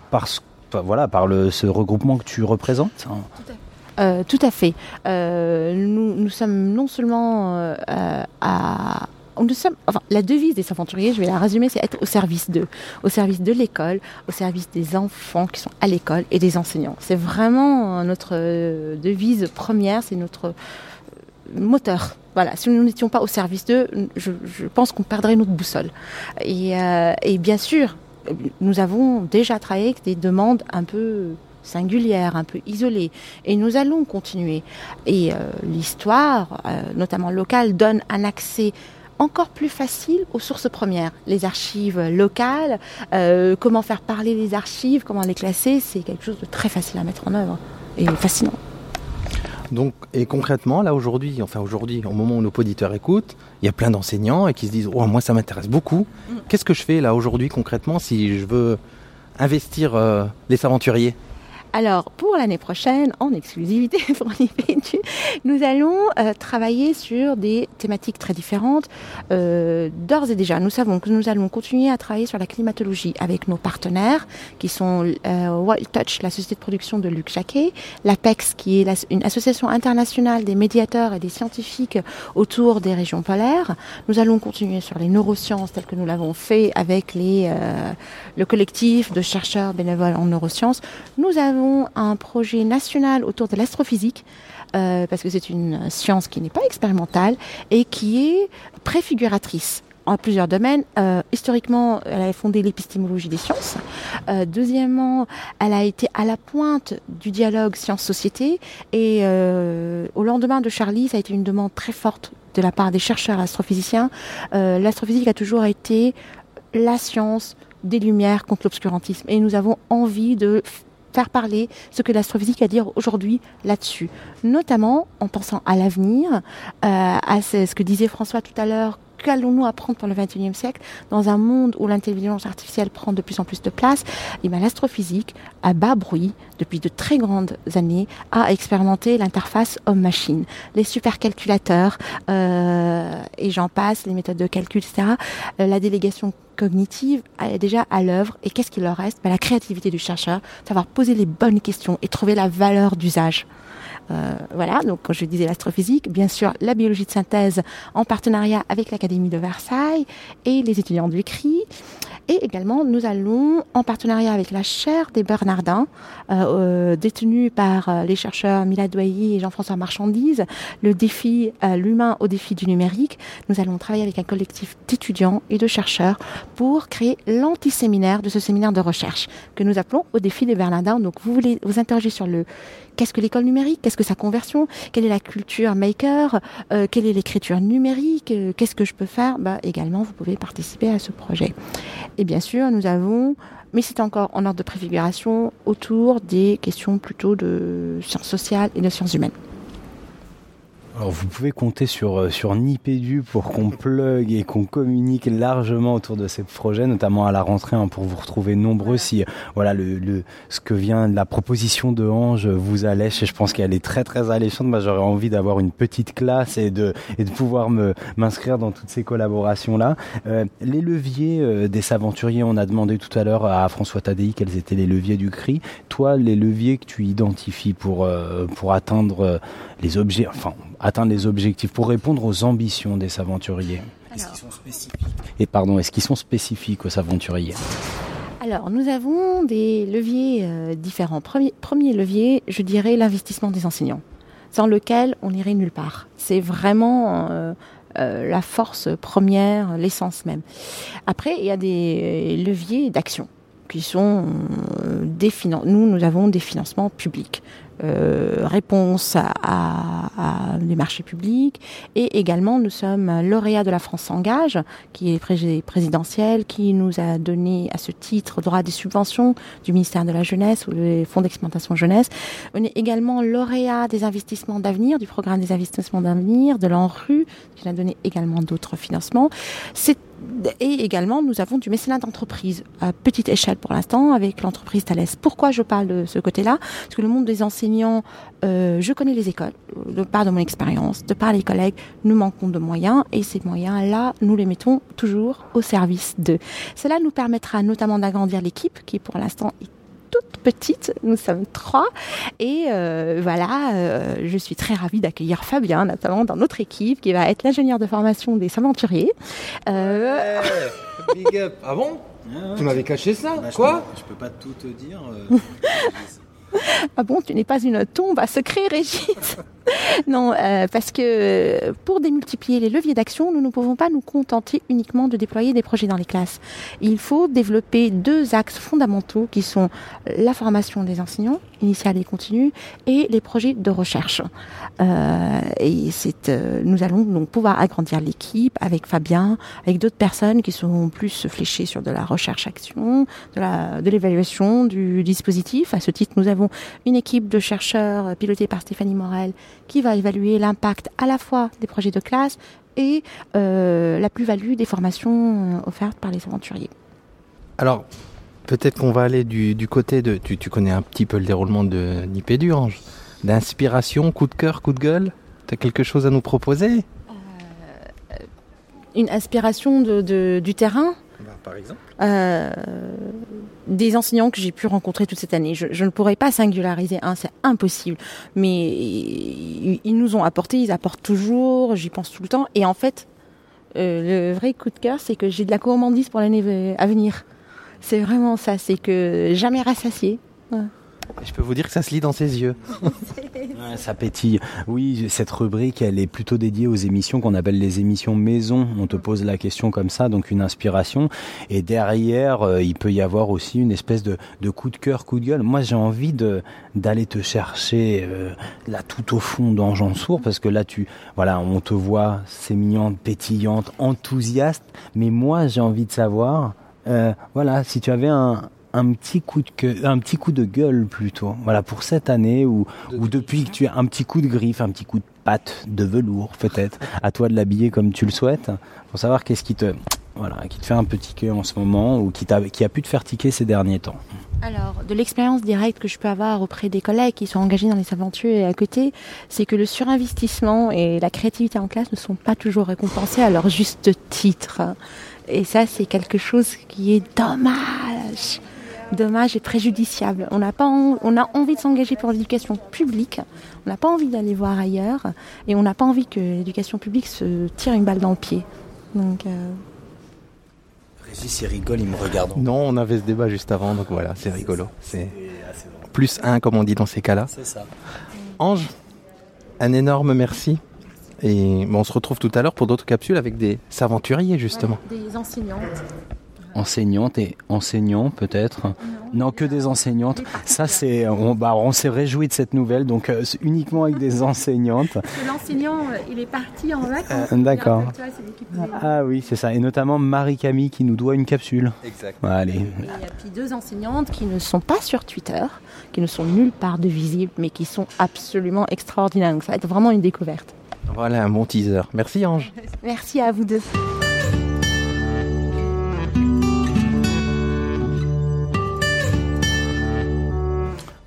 S2: par, voilà, par ce regroupement que tu représentes
S4: euh, tout à fait. Euh, nous, nous, sommes non seulement euh, à nous sommes, la devise des aventuriers, je vais la résumer, c'est être au service d'eux, au service de l'école, au service des enfants qui sont à l'école et des enseignants. C'est vraiment notre devise première, c'est notre moteur. Voilà, si nous n'étions pas au service d'eux, je, pense qu'on perdrait notre boussole. Euh, et bien sûr, nous avons déjà travaillé avec des demandes un peu singulières, un peu isolées, et nous allons continuer. Et euh, l'histoire, euh, notamment locale, donne un accès encore plus facile aux sources premières, les archives locales, euh, comment faire parler les archives, comment les classer, c'est quelque chose de très facile à mettre en œuvre et fascinant.
S1: Donc, et concrètement, là aujourd'hui, enfin aujourd'hui, au moment où nos auditeurs écoutent, il y a plein d'enseignants et qui se disent oh, moi ça m'intéresse beaucoup. Mm. Qu'est-ce que je fais là aujourd'hui concrètement si je veux investir euh, les aventuriers?
S4: Alors, pour l'année prochaine, en exclusivité pour l'IPEDU, nous allons euh, travailler sur des thématiques très différentes. Euh, D'ores et déjà, nous savons que nous allons continuer à travailler sur la climatologie avec nos partenaires, qui sont euh, Wild Touch, la société de production de Luc Jacquet, l'APEX, qui est une association internationale des médiateurs et des scientifiques autour des régions polaires. Nous allons continuer sur les neurosciences, telles que nous l'avons fait avec le collectif de chercheurs bénévoles en neurosciences. Un projet national autour de l'astrophysique, euh, parce que c'est une science qui n'est pas expérimentale et qui est préfiguratrice en plusieurs domaines. Euh, historiquement, elle a fondé l'épistémologie des sciences. Euh, deuxièmement, elle a été à la pointe du dialogue science-société. Et au lendemain de Charlie, ça a été une demande très forte de la part des chercheurs astrophysiciens. L'astrophysique a toujours été la science des lumières contre l'obscurantisme. Et nous avons envie de faire parler ce que l'astrophysique a à dire aujourd'hui là-dessus, notamment en pensant à l'avenir, euh, à ce que disait François tout à l'heure, qu'allons-nous apprendre pour le XXIe siècle dans un monde où l'intelligence artificielle prend de plus en plus de place? Et bien l'astrophysique, à bas bruit, depuis de très grandes années, a expérimenté l'interface homme-machine, les supercalculateurs, euh, et j'en passe, les méthodes de calcul, etc. Euh, la délégation cognitive est déjà à l'œuvre. Et qu'est-ce qu'il leur reste? Ben, La créativité du chercheur, savoir poser les bonnes questions et trouver la valeur d'usage. Euh, voilà, donc je disais l'astrophysique, bien sûr la biologie de synthèse en partenariat avec l'Académie de Versailles et les étudiants du CRI. Et également, nous allons, en partenariat avec la chaire des Bernardins, euh, euh, détenue par les chercheurs Mila et Jean-François Marchandise, le défi, l'humain au défi du numérique, nous allons travailler avec un collectif d'étudiants et de chercheurs pour créer l'antiséminaire de ce séminaire de recherche que nous appelons au défi des Bernardins. Donc, vous voulez vous interroger sur le qu'est-ce que l'école numérique, que sa conversion, quelle est la culture maker, euh, quelle est l'écriture numérique, euh, qu'est-ce que je peux faire bah, Également, vous pouvez participer à ce projet. Et bien sûr, nous avons, mais c'est encore en ordre de préfiguration, autour des questions plutôt de sciences sociales et de sciences humaines.
S2: Alors vous pouvez compter sur, euh, sur Nipédu pour qu'on plug et qu'on communique largement autour de ces projets, notamment à la rentrée, hein, pour vous retrouver nombreux si voilà le, le, ce que vient la proposition de Ange vous allèche et je pense qu'elle est très très alléchante. Moi j'aurais envie d'avoir une petite classe et de, et de pouvoir me m'inscrire dans toutes ces collaborations là. Euh, les leviers euh, des aventuriers, on a demandé tout à l'heure à François Tadei quels étaient les leviers du CRI. Toi, les leviers que tu identifies pour, euh, pour atteindre les objets, enfin atteindre les objectifs, pour répondre aux ambitions des aventuriers Est-ce qu'ils sont spécifiques? Et pardon, est-ce qu'ils sont spécifiques aux aventuriers?
S4: Alors, nous avons des leviers euh, différents. Premier, premier levier, je dirais l'investissement des enseignants, sans lequel on n'irait nulle part. C'est vraiment euh, euh, la force première, l'essence même. Après, il y a des leviers d'action qui sont des finan- nous nous avons des financements publics. Euh, réponse à, à- à des marchés publics et également nous sommes lauréats de la France s'engage qui est pré- présidentielle qui nous a donné à ce titre droit des subventions du ministère de la jeunesse ou des fonds d'exploitation jeunesse on est également lauréat des investissements d'avenir, du programme des investissements d'avenir, de l'ANRU, qui a donné également d'autres financements. C'est et également, nous avons du mécénat d'entreprise à petite échelle pour l'instant avec l'entreprise Thales. Pourquoi je parle de ce côté-là? Parce que le monde des enseignants, euh, je connais les écoles, de part de mon expérience, de par les collègues, nous manquons de moyens et ces moyens-là, nous les mettons toujours au service d'eux. Cela nous permettra notamment d'agrandir l'équipe qui pour l'instant est toute petite, nous sommes trois et euh, voilà, euh, je suis très ravie d'accueillir Fabien, notamment dans notre équipe, qui va être l'ingénieur de formation des aventuriers. Euh,
S1: Big up. Ah bon Tu m'avais caché ça
S2: Bah, je
S1: Quoi
S2: peux- Je peux pas tout te dire. euh,
S4: ah bon, tu n'es pas une tombe à secret, Régis Non, euh, parce que pour démultiplier les leviers d'action, nous ne pouvons pas nous contenter uniquement de déployer des projets dans les classes. Il faut développer deux axes fondamentaux qui sont la formation des enseignants, initiale et continue, et les projets de recherche. Euh, et euh, nous allons donc pouvoir agrandir l'équipe avec Fabien, avec d'autres personnes qui seront plus fléchées sur de la recherche-action, de, de l'évaluation du dispositif. À ce titre, nous avons une équipe de chercheurs euh, pilotée par Stéphanie Morel qui va évaluer l'impact à la fois des projets de classe et euh, la plus-value des formations euh, offertes par les aventuriers.
S1: Alors, peut-être qu'on va aller du, du côté de. Tu, tu connais un petit peu le déroulement de Nipédu, Ange D'inspiration, coup de cœur, coup de gueule? T'as quelque chose à nous proposer?
S4: Une inspiration de, de- du terrain?
S1: Par exemple.
S4: euh, des enseignants que j'ai pu rencontrer toute cette année. Je, ne pourrais pas singulariser un, c'est impossible. Mais ils, nous ont apporté, ils apportent toujours, j'y pense tout le temps. Et en fait, euh, le vrai coup de cœur, c'est que j'ai de la gourmandise pour l'année à venir. C'est vraiment ça, c'est que jamais rassasié.
S1: Je peux vous dire que ça se lit dans ses yeux.
S2: Ouais, ça pétille. Oui, cette rubrique, elle est plutôt dédiée aux émissions qu'on appelle les émissions maison. On te pose la question comme ça, donc une inspiration. Et derrière, euh, il peut y avoir aussi une espèce de, de coup de cœur, coup de gueule. Moi, j'ai envie de d'aller te chercher euh, là tout au fond d'Ange Sourd parce que là, tu, voilà, on te voit sémillante, pétillante, enthousiaste. Mais moi, j'ai envie de savoir, euh, voilà, si tu avais un un petit coup de que- un petit coup de gueule plutôt. Voilà pour cette année ou ou depuis que tu as un petit coup de griffe, un petit coup de patte de velours peut-être. À toi de l'habiller comme tu le souhaites. Pour savoir qu'est-ce qui te voilà, qui te fait un petit cœur en ce moment ou qui t'a qui a pu te faire tiquer ces derniers temps.
S4: Alors, de l'expérience directe que je peux avoir auprès des collègues qui sont engagés dans les aventures et à côté, c'est que le surinvestissement et la créativité en classe ne sont pas toujours récompensés à leur juste titre. Et ça, c'est quelque chose qui est dommage. Dommage et préjudiciable. On n'a pas, en- on a envie de s'engager pour l'éducation publique. On n'a pas envie d'aller voir ailleurs. Et on n'a pas envie que l'éducation publique se tire une balle dans le pied. Donc, euh,
S2: Régis il rigole, il me regarde.
S1: Non, on avait ce débat juste avant, donc voilà, c'est rigolo. C'est plus un, comme on dit dans ces cas-là.
S2: C'est ça.
S1: Ange, un énorme merci. Et bon, on se retrouve tout à l'heure pour d'autres capsules avec des aventuriers, justement.
S4: des enseignantes.
S2: Enseignante et enseignant peut-être. Non, que des enseignantes. Ça c'est on bah on s'est réjoui de cette nouvelle donc euh, uniquement avec des enseignantes.
S4: L'enseignant, il est parti en vacances.
S2: Euh, d'accord. Ah oui, c'est ça et notamment Marie-Camille qui nous doit une capsule.
S1: Exact.
S2: Allez.
S4: Et puis deux enseignantes qui ne sont pas sur Twitter, qui ne sont nulle part de visibles, mais qui sont absolument extraordinaires. Donc ça va être vraiment une découverte.
S1: Voilà un bon teaser. Merci Ange.
S4: Merci à vous deux.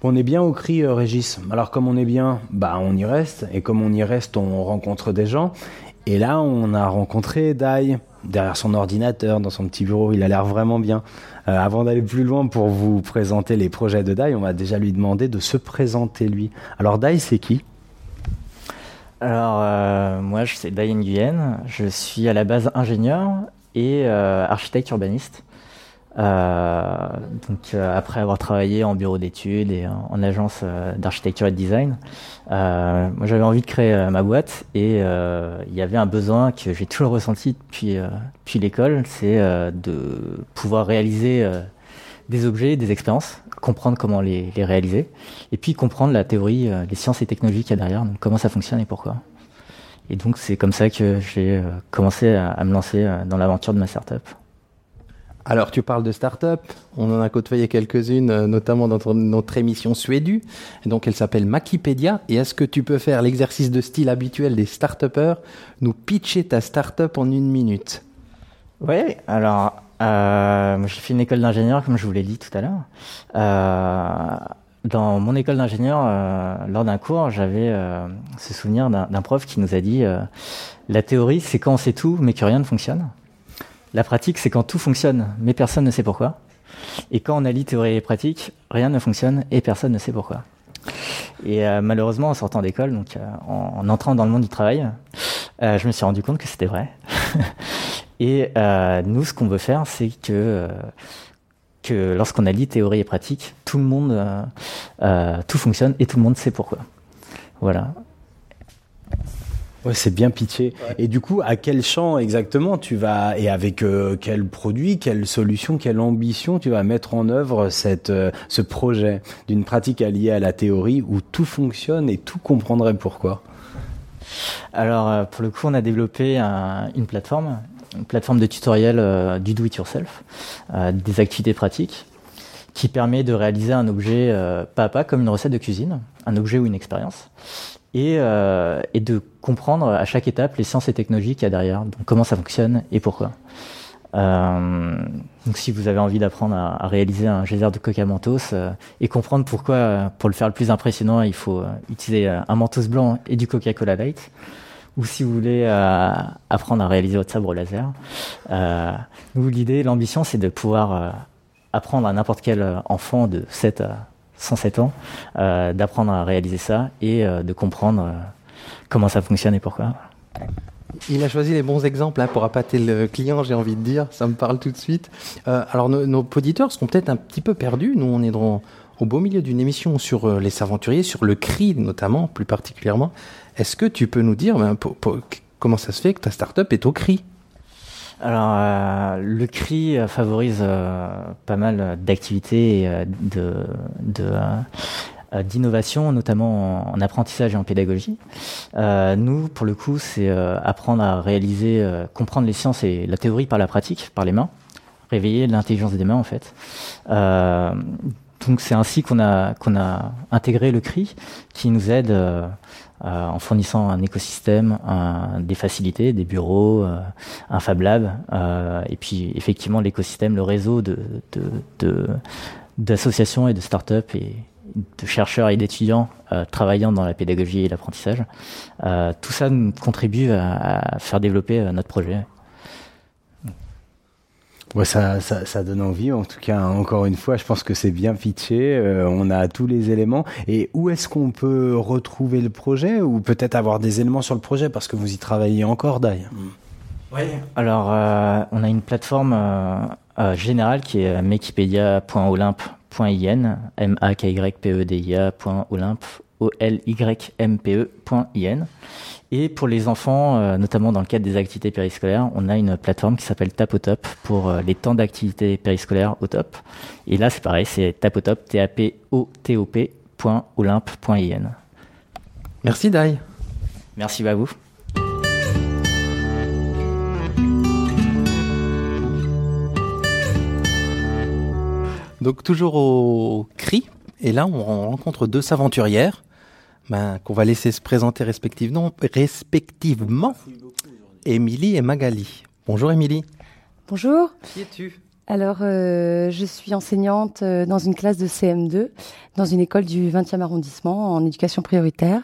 S2: On est bien au cri, euh, Régis. Alors comme on est bien, bah on y reste. Et comme on y reste, on rencontre des gens. Et là, on a rencontré Dai derrière son ordinateur, dans son petit bureau. Il a l'air vraiment bien. Euh, avant d'aller plus loin pour vous présenter les projets de Dai, on va déjà lui demander de se présenter lui. Alors Dai, c'est qui?
S5: Alors, euh, moi, je suis Dai Nguyen. Je suis à la base ingénieur et architecte urbaniste. Euh, donc, euh, après avoir travaillé en bureau d'études et en, en agence euh, d'architecture et de design, moi, j'avais envie de créer ma boîte et il y avait un besoin que j'ai toujours ressenti depuis, depuis l'école, c'est de pouvoir réaliser des objets, des expériences, comprendre comment les, les réaliser, et puis comprendre la théorie, euh, les sciences et technologies qu'il y a derrière, donc comment ça fonctionne et pourquoi. Et donc c'est comme ça que j'ai commencé à, me lancer dans l'aventure de ma startup.
S1: Alors, tu parles de start-up. On en a côtoyé quelques-unes, euh, notamment dans notre émission Suédu. Donc, elle s'appelle Makipedia. Et est-ce que tu peux faire l'exercice de style habituel des start-upers, nous pitcher ta start-up en une minute
S5: Oui, alors euh, j'ai fait une école d'ingénieur, comme je vous l'ai dit tout à l'heure. Euh, dans mon école d'ingénieur, euh, lors d'un cours, j'avais ce souvenir d'un prof qui nous a dit la théorie, c'est quand on sait tout, mais que rien ne fonctionne. La pratique, c'est quand tout fonctionne, mais personne ne sait pourquoi. Et quand on allie théorie et pratique, rien ne fonctionne et personne ne sait pourquoi. Et euh, malheureusement, en sortant d'école, euh, en, en entrant dans le monde du travail, euh, je me suis rendu compte que c'était vrai. Et nous, ce qu'on veut faire, c'est que, que lorsqu'on allie théorie et pratique, tout le monde, tout fonctionne et tout le monde sait pourquoi. Voilà.
S2: Ouais, c'est bien pitché. Et du coup, à quel champ exactement tu vas et avec euh, quel produit, quelle solution, quelle ambition tu vas mettre en œuvre cette euh, ce projet d'une pratique alliée à la théorie où tout fonctionne et tout comprendrait pourquoi?
S5: Alors, euh, pour le coup, on a développé un- une plateforme, une plateforme de tutoriel euh, du do-it-yourself, des activités pratiques, qui permet de réaliser un objet pas à pas comme une recette de cuisine, un objet ou une expérience, et, euh, et de comprendre à chaque étape les sciences et technologies qu'il y a derrière, donc comment ça fonctionne et pourquoi. Euh, donc si vous avez envie d'apprendre à, réaliser un geyser de coca mentos euh, et comprendre pourquoi, euh, pour le faire le plus impressionnant, il faut euh, utiliser euh, un mentos blanc et du Coca-Cola Light, ou si vous voulez apprendre à réaliser votre sabre laser, nous l'idée, l'ambition, c'est de pouvoir apprendre à n'importe quel enfant de 7 à 107 ans euh, d'apprendre à réaliser ça et euh, de comprendre euh, comment ça fonctionne et pourquoi.
S1: Il a choisi les bons exemples hein, pour appâter le client, j'ai envie de dire. Ça me parle tout de suite. Alors, nos, auditeurs seront peut-être un petit peu perdus. Nous, on est au beau milieu d'une émission sur les aventuriers, sur le cri notamment, plus particulièrement. Est-ce que tu peux nous dire ben, comment ça se fait que ta start-up est au cri?
S5: Alors, euh, le CRI euh, favorise euh, pas mal d'activités et euh, de, d'innovation, notamment en, en apprentissage et en pédagogie. Nous, pour le coup, c'est apprendre à réaliser, comprendre les sciences et la théorie par la pratique, par les mains, réveiller l'intelligence des mains en fait. Donc c'est ainsi qu'on a qu'on a intégré le CRI, qui nous aide euh, euh, en fournissant un écosystème, des facilités, des bureaux, euh, un Fab Lab, et puis effectivement l'écosystème, le réseau de de- de- d'associations et de startups et de chercheurs et d'étudiants travaillant dans la pédagogie et l'apprentissage. Tout ça nous contribue à, faire développer notre projet.
S2: Ouais, ça, ça, ça donne envie. En tout cas, encore une fois, je pense que c'est bien pitché. euh, on a tous les éléments. Et où est-ce qu'on peut retrouver le projet ou peut-être avoir des éléments sur le projet parce que vous y travaillez encore, Dai?
S5: Oui. Alors, euh, on a une plateforme euh, euh, générale qui est makepedia.olympe.in, m a k y p e d i a.olympe, o l y m p e.in. Et pour les enfants, euh, notamment dans le cadre des activités périscolaires, on a une plateforme qui s'appelle Tapotop pour euh, les temps d'activité périscolaire au top. Et là, c'est pareil, c'est tapotop, t a p o t o p.olympe.in.
S1: Merci, Dai.
S5: Merci à vous.
S1: Donc toujours au cri. Et là, on rencontre deux aventurières ben, qu'on va laisser se présenter respectivement, respectivement Émilie et Magali. Bonjour Émilie.
S6: Bonjour.
S1: Qui es-tu?
S6: Alors, euh, je suis enseignante euh, dans une classe de CM2, dans une école du 20e arrondissement en éducation prioritaire.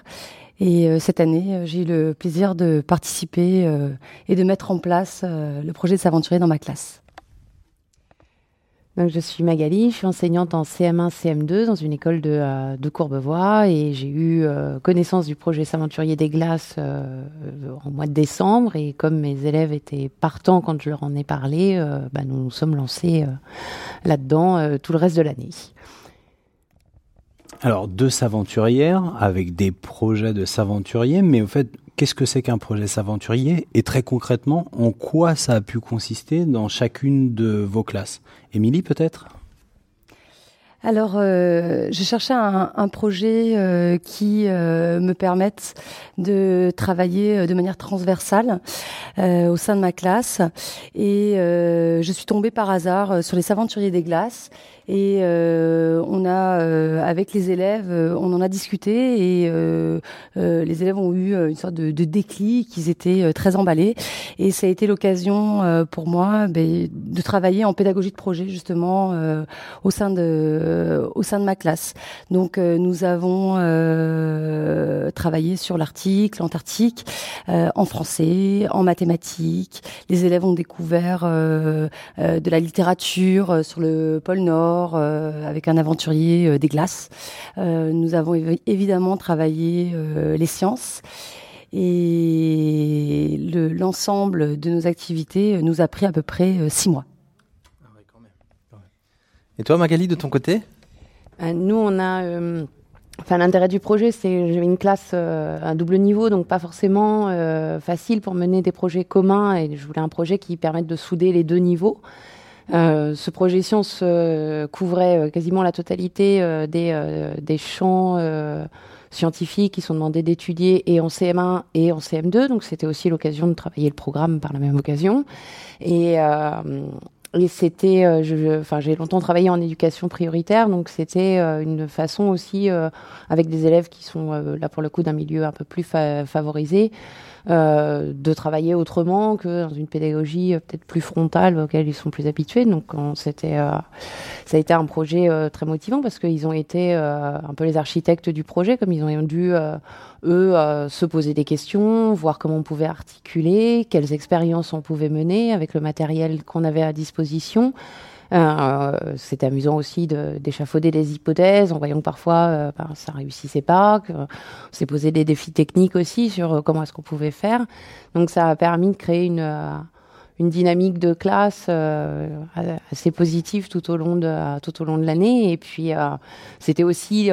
S6: Et euh, cette année, j'ai eu le plaisir de participer euh, et de mettre en place euh, le projet de s'aventurer dans ma classe.
S7: Je suis Magali, je suis enseignante en CM1, CM2 dans une école de, euh, de Courbevoie et j'ai eu euh, connaissance du projet S'aventurier des glaces euh, en mois de décembre et comme mes élèves étaient partants quand je leur en ai parlé, bah, nous nous sommes lancés là-dedans tout le reste de l'année.
S2: Alors, deux s'aventurières avec des projets de s'aventurier, mais au fait, qu'est-ce que c'est qu'un projet s'aventurier Et très concrètement, en quoi ça a pu consister dans chacune de vos classes? Émilie, peut-être?
S6: Alors, euh, je cherchais un, projet euh, qui euh, me permette de travailler euh, de manière transversale au sein de ma classe. Et je suis tombée par hasard sur les Saventuriers des Glaces. Et on a, avec les élèves, on en a discuté et les élèves ont eu une sorte de, de déclic. Ils étaient très emballés et ça a été l'occasion pour moi ben, de travailler en pédagogie de projet justement au sein de au sein de ma classe. Donc euh, nous avons euh, travaillé sur l'article antarctique euh, en français, en mathématiques. Les élèves ont découvert euh, euh, de la littérature euh, sur le pôle Nord euh, avec un aventurier euh, des glaces. Euh, nous avons évi- évidemment travaillé euh, les sciences. Et le- l'ensemble de nos activités euh, nous a pris à peu près euh, six mois.
S1: Et toi, Magali, de ton côté?
S7: Euh, Nous, on a. euh, Enfin, l'intérêt du projet, c'est j'avais une classe euh, à double niveau, donc pas forcément euh, facile pour mener des projets communs. Et je voulais un projet qui permette de souder les deux niveaux. Ce projet science couvrait quasiment la totalité des, des champs scientifiques qui sont demandés d'étudier et en CM1 et en CM2. Donc c'était aussi l'occasion de travailler le programme par la même occasion. Et, et c'était, euh, j'ai longtemps travaillé en éducation prioritaire, donc c'était euh, une façon aussi, euh, avec des élèves qui sont euh, là pour le coup d'un milieu un peu plus fa- favorisé, euh, de travailler autrement que dans une pédagogie euh, peut-être plus frontale auquel ils sont plus habitués. Donc on- c'était, euh, ça a été un projet euh, très motivant parce qu'ils ont été un peu les architectes du projet, comme ils ont dû eux se poser des questions, voir comment on pouvait articuler, quelles expériences on pouvait mener avec le matériel qu'on avait à disposition. Euh, C'était amusant aussi de- d'échafauder des hypothèses en voyant que parfois euh, ben, ça réussissait pas, que on s'est posé des défis techniques aussi sur euh, comment est-ce qu'on pouvait faire. Donc ça a permis de créer une euh, une dynamique de classe euh, assez positive tout au long de tout au long de l'année et puis euh, c'était aussi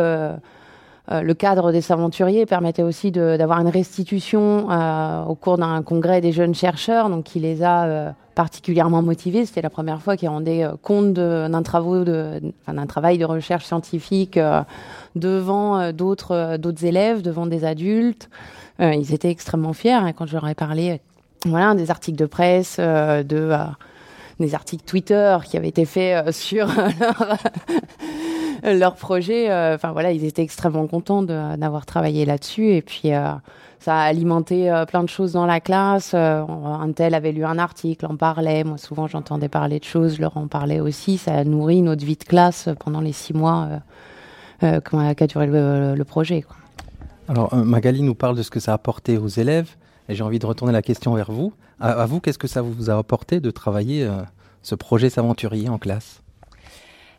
S7: euh, le cadre des Saventuriers permettait aussi d'avoir une restitution euh, au cours d'un congrès des jeunes chercheurs, donc qui les a euh, particulièrement motivés. C'était la première fois qu'ils rendaient compte d'un travail de recherche scientifique devant d'autres élèves, devant des adultes. Ils étaient extrêmement fiers hein, quand je leur ai parlé. Voilà, des articles de presse, de des articles Twitter qui avaient été faits sur leur, leur projet. euh, Enfin voilà, ils étaient extrêmement contents d'avoir travaillé là-dessus. Et puis euh, ça a alimenté euh, plein de choses dans la classe. Un tel avait lu un article, en parlait. Moi, souvent, j'entendais parler de choses, leur en parlais aussi. Ça a nourri notre vie de classe pendant les six mois euh, euh, qu'a duré le, projet.
S1: Alors, Magali nous parle de ce que ça a apporté aux élèves, et j'ai envie de retourner la question vers vous. À, vous, qu'est-ce que ça vous a apporté de travailler ce projet s'aventurier en classe?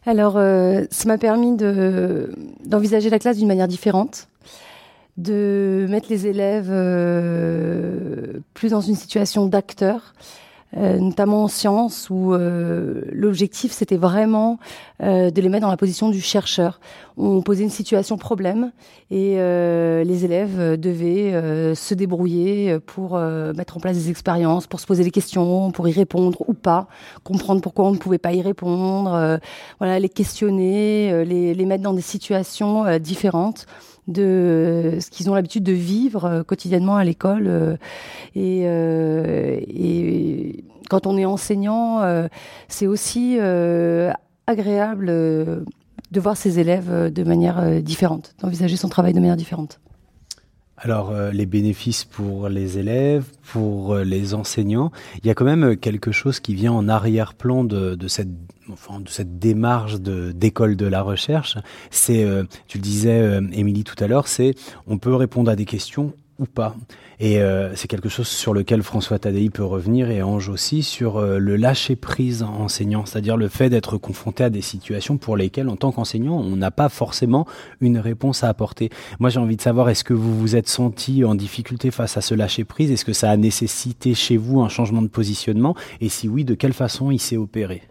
S6: Alors, euh, ça m'a permis de d'envisager la classe d'une manière différente, de mettre les élèves euh, plus dans une situation d'acteur, euh, notamment en sciences, où euh, l'objectif c'était vraiment euh, de les mettre dans la position du chercheur. On posait une situation problème et euh, les élèves euh, devaient euh, se débrouiller pour mettre en place des expériences, pour se poser des questions, pour y répondre ou pas, comprendre pourquoi on ne pouvait pas y répondre, voilà, les questionner, les, les mettre dans des situations différentes de euh, ce qu'ils ont l'habitude de vivre euh, quotidiennement à l'école. euh, et, quand on est enseignant, c'est aussi agréable de voir ses élèves de manière différente, d'envisager son travail de manière différente.
S2: Alors, les bénéfices pour les élèves, pour les enseignants, il y a quand même quelque chose qui vient en arrière-plan de cette, enfin, de cette démarche d'école de, la recherche. C'est, euh, tu le disais, euh, Émilie, tout à l'heure, c'est on peut répondre à des questions ou pas. Et euh, c'est quelque chose sur lequel François Tadei peut revenir et Ange aussi sur euh, le lâcher prise enseignant, c'est-à-dire le fait d'être confronté à des situations pour lesquelles, en tant qu'enseignant, on n'a pas forcément une réponse à apporter. Moi, j'ai envie de savoir, est-ce que vous vous êtes senti en difficulté face à ce lâcher prise? Est-ce que ça a nécessité chez vous un changement de positionnement? Et si oui, de quelle façon il s'est opéré?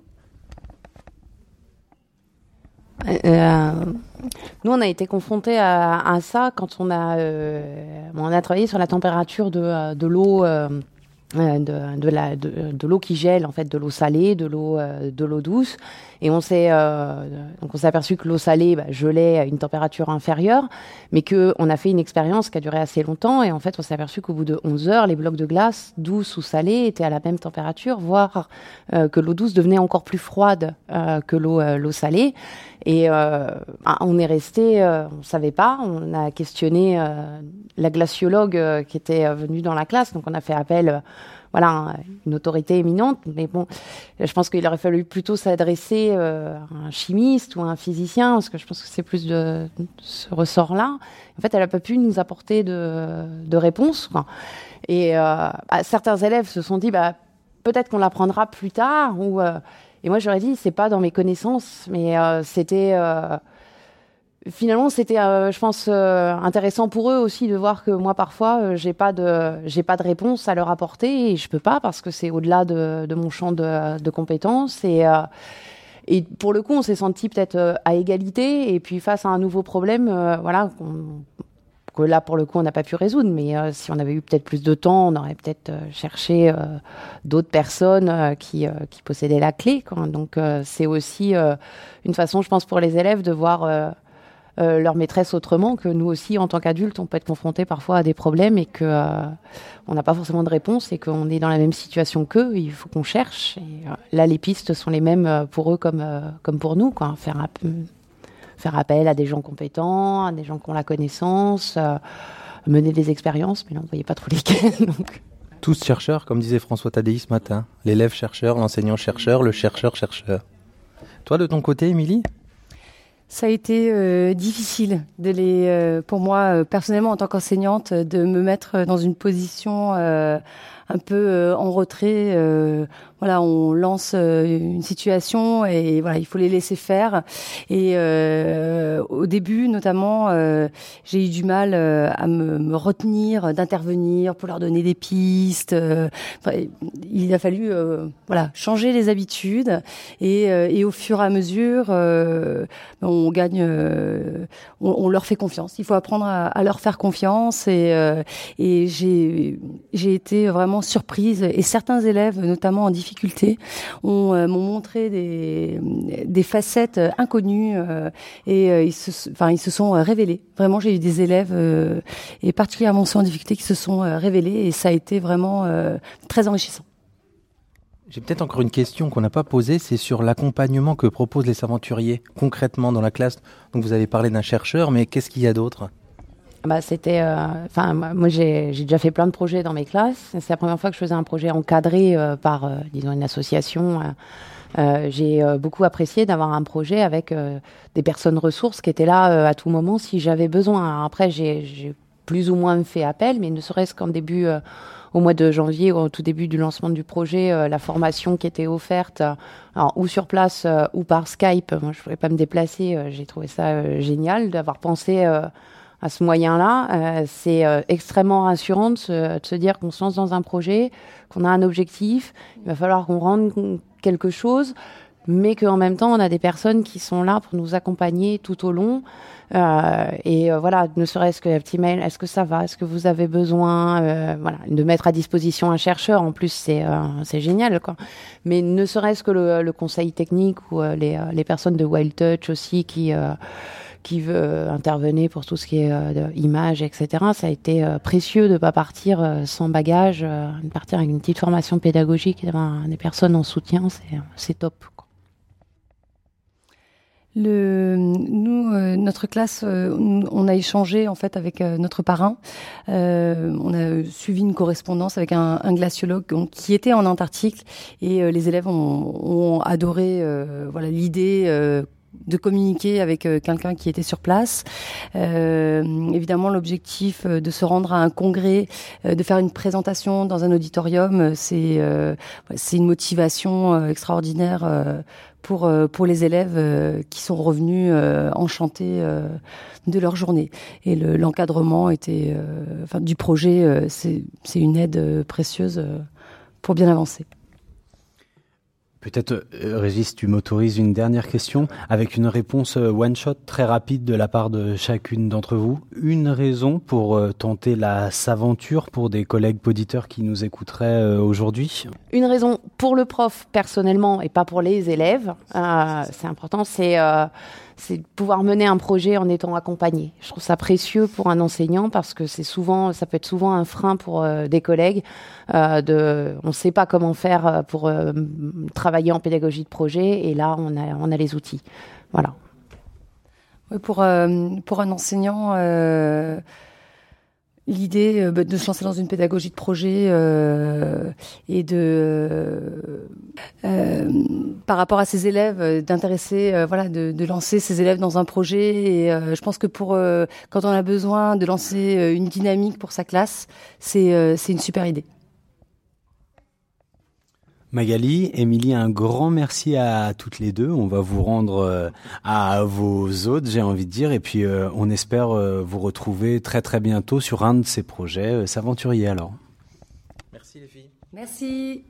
S7: Euh, nous, on a été confrontés à, ça quand on a, euh, on a travaillé sur la température de, euh, de l'eau euh, euh, de, de, qui gèle, en fait, de l'eau salée, de l'eau, euh, de l'eau douce. Et on s'est, euh, donc aperçu que l'eau salée bah, gelait à une température inférieure, mais que on a fait une expérience qui a duré assez longtemps. Et en fait, on s'est aperçu qu'au bout de 11 heures, les blocs de glace, douce ou salée, étaient à la même température, voire euh, que l'eau douce devenait encore plus froide euh, que l'eau, salée. Et euh, ah, on est resté, euh, on savait pas. On a questionné la glaciologue qui était venue dans la classe, donc on a fait appel. Voilà, un- une autorité éminente, mais bon, je pense qu'il aurait fallu plutôt s'adresser euh, à un chimiste ou à un physicien, parce que je pense que c'est plus de, ce ressort-là. En fait, elle n'a pas pu nous apporter de, de réponse. Et euh, bah, certains élèves se sont dit, bah, peut-être qu'on l'apprendra plus tard. Euh, et moi, j'aurais dit, c'est pas dans mes connaissances, mais c'était. Finalement, c'était, euh, je pense, euh, intéressant pour eux aussi de voir que moi, parfois, euh, j'ai pas de, j'ai pas de réponse à leur apporter et je peux pas parce que c'est au-delà de, mon champ de, de compétences et euh, et pour le coup, on s'est senti peut-être à égalité et puis face à un nouveau problème, voilà, que là pour le coup on n'a pas pu résoudre, mais si on avait eu peut-être plus de temps, on aurait peut-être cherché d'autres personnes qui, possédaient la clé. Donc c'est aussi une façon, je pense, pour les élèves de voir euh, leur maîtresse autrement que nous aussi en tant qu'adultes, on peut être confrontés parfois à des problèmes et que euh, on n'a pas forcément de réponse et qu'on est dans la même situation qu'eux. Il faut qu'on cherche. Euh, là, les pistes sont les mêmes pour eux comme comme pour nous. Quoi. Faire faire appel à des gens compétents, à des gens qui ont la connaissance, mener des expériences, mais là on ne voyait pas trop lesquelles. donc.
S1: Tous chercheurs, comme disait François Tadei ce matin. L'élève chercheur, l'enseignant chercheur, le chercheur chercheur. Toi, de ton côté, Émilie?
S6: Ça a été euh, difficile de les, euh, pour moi euh, personnellement en tant qu'enseignante, euh, de me mettre dans une position euh, un peu euh, en retrait. euh, voilà, on lance euh, une situation et voilà, il faut les laisser faire. Et au début, notamment, j'ai eu du mal à me, me retenir d'intervenir pour leur donner des pistes. il a fallu, voilà, changer les habitudes et, et au fur et à mesure, on gagne, on, leur fait confiance. Il faut apprendre à, leur faire confiance et, et j'ai j'ai été vraiment surprise et certains élèves, notamment en difficulté, euh, m'ont montré des facettes inconnues euh, et euh, ils se enfin ils se sont euh, révélés. Vraiment, j'ai eu des élèves euh, et particulièrement ceux en difficulté qui se sont euh, révélés et ça a été vraiment euh, très enrichissant.
S1: J'ai peut-être encore une question qu'on n'a pas posée, c'est sur l'accompagnement que proposent les aventuriers concrètement dans la classe. Donc vous avez parlé d'un chercheur, mais qu'est-ce qu'il y a d'autre?
S7: Bah, c'était, euh, enfin, moi j'ai déjà fait plein de projets dans mes classes. C'est la première fois que je faisais un projet encadré euh, par, euh, disons, une association. j'ai beaucoup apprécié d'avoir un projet avec des personnes ressources qui étaient là à tout moment si j'avais besoin. Après, j'ai plus ou moins fait appel, mais ne serait-ce qu'en début, au mois de janvier, au tout début du lancement du projet, la formation qui était offerte, alors, ou sur place ou par Skype. Moi, je ne pouvais pas me déplacer. j'ai trouvé ça génial d'avoir pensé. À ce moyen-là, euh, c'est euh, extrêmement rassurant de se, de se dire qu'on se lance dans un projet, qu'on a un objectif, il va falloir qu'on rende quelque chose, mais qu'en même temps, on a des personnes qui sont là pour nous accompagner tout au long. Euh, et euh, voilà, ne serait-ce que petit mail, est-ce que ça va, est-ce que vous avez besoin, euh, voilà, de mettre à disposition un chercheur. En plus, c'est euh, c'est génial, quoi. Mais ne serait-ce que le, le conseil technique ou les, les personnes de Wild Touch aussi qui qui veut intervenir pour tout ce qui est euh, images, etc. Ça a été euh, précieux de pas partir euh, sans bagage, euh, de partir avec une petite formation pédagogique et d'avoir des personnes en soutien, c'est top.
S6: nous, euh, notre classe, euh, on a échangé en fait avec euh, notre parrain. Euh, on a suivi une correspondance avec un, glaciologue qui était en Antarctique et euh, les élèves ont, ont adoré euh, voilà l'idée. De communiquer avec euh, quelqu'un qui était sur place. Euh, évidemment, l'objectif euh, de se rendre à un congrès, euh, de faire une présentation dans un auditorium, c'est une motivation extraordinaire pour pour les élèves qui sont revenus enchantés de leur journée. Et le- l'encadrement était, enfin, du projet, c'est une aide précieuse pour bien avancer.
S8: Peut-être, euh, Régis, tu m'autorises une dernière question avec une réponse euh, one-shot très rapide de la part de chacune d'entre vous. Une raison pour euh, tenter la s'aventure pour des collègues auditeurs qui nous écouteraient aujourd'hui?
S7: Une raison pour le prof personnellement et pas pour les élèves, c'est important, c'est c'est de pouvoir mener un projet en étant accompagné. Je trouve ça précieux pour un enseignant parce que c'est souvent, ça peut être souvent un frein pour euh, des collègues. Euh, de, on ne sait pas comment faire euh, pour travailler en pédagogie de projet et là on a, on a les outils. Voilà.
S6: pour pour un enseignant l'idée euh, bah, de se lancer dans une pédagogie de projet euh, et de euh, par rapport à ses élèves d'intéresser voilà de, de, lancer ses élèves dans un projet. Et je pense que pour quand on a besoin de lancer une dynamique pour sa classe c'est c'est une super idée
S8: Magali, Émilie, un grand merci à toutes les deux. On va vous rendre euh, à vos hôtes, j'ai envie de dire, et puis euh, on espère euh, vous retrouver très très bientôt sur un de ces projets s'aventurier alors.
S9: Merci les filles.
S6: Merci.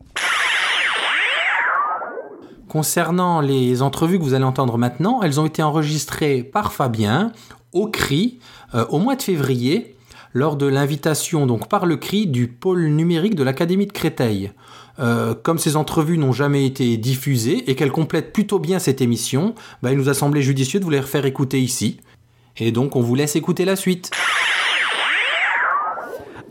S9: Concernant les entrevues que vous allez entendre maintenant, elles ont été enregistrées par Fabien au CRI au mois de février lors de l'invitation donc par le CRI du pôle numérique de l'Académie de Créteil. Euh, comme ces entrevues n'ont jamais été diffusées et qu'elles complètent plutôt bien cette émission, bah, il nous a semblé judicieux de vous les refaire écouter ici. Et donc on vous laisse écouter la suite.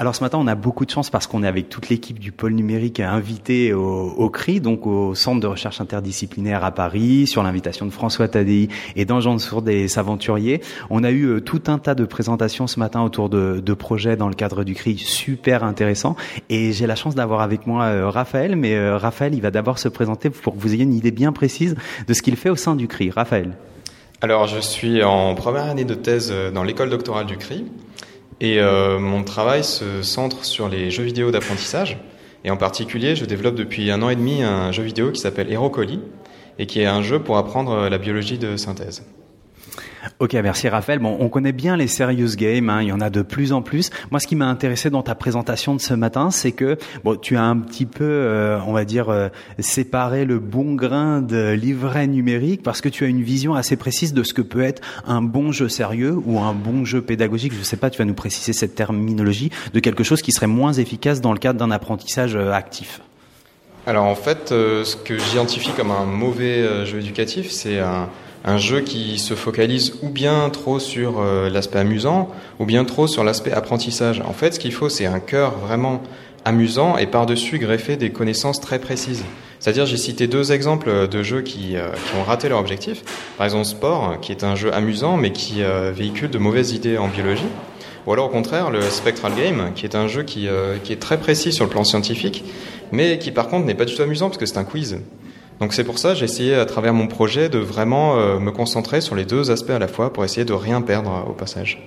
S2: Alors ce matin, on a beaucoup de chance parce qu'on est avec toute l'équipe du pôle numérique invité au, au, CRI, donc au Centre de recherche interdisciplinaire à Paris, sur l'invitation de François Tadei et d'Ange Sourd des Aventuriers. On a eu euh, tout un tas de présentations ce matin autour de, de projets dans le cadre du CRI super intéressant. Et j'ai la chance d'avoir avec moi euh, Raphaël, mais euh, Raphaël, il va d'abord se présenter pour que vous ayez une idée bien précise de ce qu'il fait au sein du CRI. Raphaël.
S10: Alors, je suis en première année de thèse dans l'école doctorale du CRI. Et euh, mon travail se centre sur les jeux vidéo d'apprentissage. Et en particulier, je développe depuis un an et demi un jeu vidéo qui s'appelle HeroColi et qui est un jeu pour apprendre la biologie de synthèse.
S2: Ok, merci Raphaël. Bon, on connaît bien les serious games, hein, il y en a de plus en plus. Moi, ce qui m'a intéressé dans ta présentation de ce matin, c'est que tu as un petit peu, euh, on va dire, euh, séparé le bon grain de livret numérique parce que tu as une vision assez précise de ce que peut être un bon jeu sérieux ou un bon jeu pédagogique. Je sais pas, tu vas nous préciser cette terminologie de quelque chose qui serait moins efficace dans le cadre d'un apprentissage euh, actif.
S10: Alors en fait, ce que j'identifie comme un mauvais jeu éducatif, c'est un un jeu qui se focalise ou bien trop sur euh, l'aspect amusant, ou bien trop sur l'aspect apprentissage. En fait, ce qu'il faut, c'est un cœur vraiment amusant et par-dessus greffer des connaissances très précises. C'est-à-dire, j'ai cité deux exemples de jeux qui, euh, qui, ont raté leur objectif. Par exemple, Sport, qui est un jeu amusant, mais qui euh, véhicule de mauvaises idées en biologie. Ou alors, au contraire, le Spectral Game, qui est un jeu qui, qui est très précis sur le plan scientifique, mais qui, par contre, n'est pas du tout amusant parce que c'est un quiz. Donc c'est pour ça j'ai essayé à travers mon projet de vraiment euh, me concentrer sur les deux aspects à la fois pour essayer de rien perdre au passage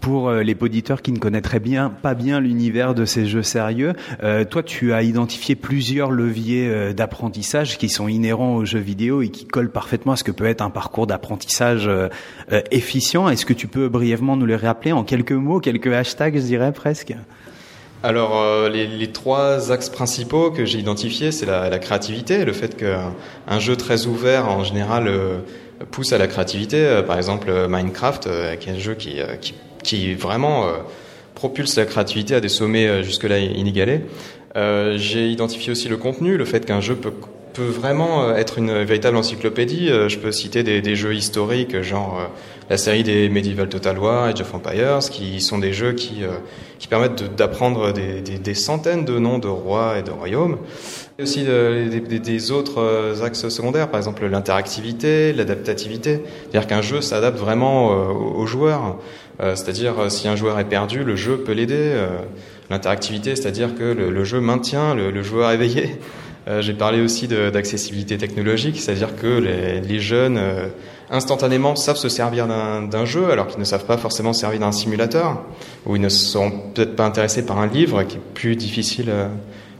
S2: pour euh, les auditeurs qui ne connaîtraient pas bien l'univers de ces jeux sérieux, euh, toi tu as identifié plusieurs leviers d'apprentissage qui sont inhérents aux jeux vidéo et qui collent parfaitement à ce que peut être un parcours d'apprentissage efficient. Est-ce que tu peux brièvement nous les rappeler en quelques mots, quelques hashtags, je dirais presque?
S10: Alors, euh, les, trois axes principaux que j'ai identifiés, c'est la, créativité, le fait qu'un jeu très ouvert, en général, euh, pousse à la créativité. Euh, par exemple, Minecraft, qui est un jeu qui, vraiment propulse la créativité à des sommets jusque-là inégalés. j'ai identifié aussi le contenu, le fait qu'un jeu peut peut vraiment être une véritable encyclopédie. Je peux citer des, jeux historiques, genre la série des Medieval Total War, Age of Empires, qui sont des jeux qui, euh, qui permettent d'apprendre des, centaines de noms de rois et de royaumes. Et aussi euh, des, autres euh, axes secondaires, par exemple l'interactivité, l'adaptativité. C'est-à-dire qu'un jeu s'adapte vraiment aux joueurs. c'est-à-dire si un joueur est perdu, le jeu peut l'aider. L'interactivité, c'est-à-dire que le, jeu maintient le joueur éveillé. J'ai parlé aussi d'accessibilité technologique, c'est-à-dire que les, les jeunes instantanément savent se servir d'un jeu alors qu'ils ne savent pas forcément se servir d'un simulateur ou ils ne sont peut-être pas intéressés par un livre qui est plus difficile euh,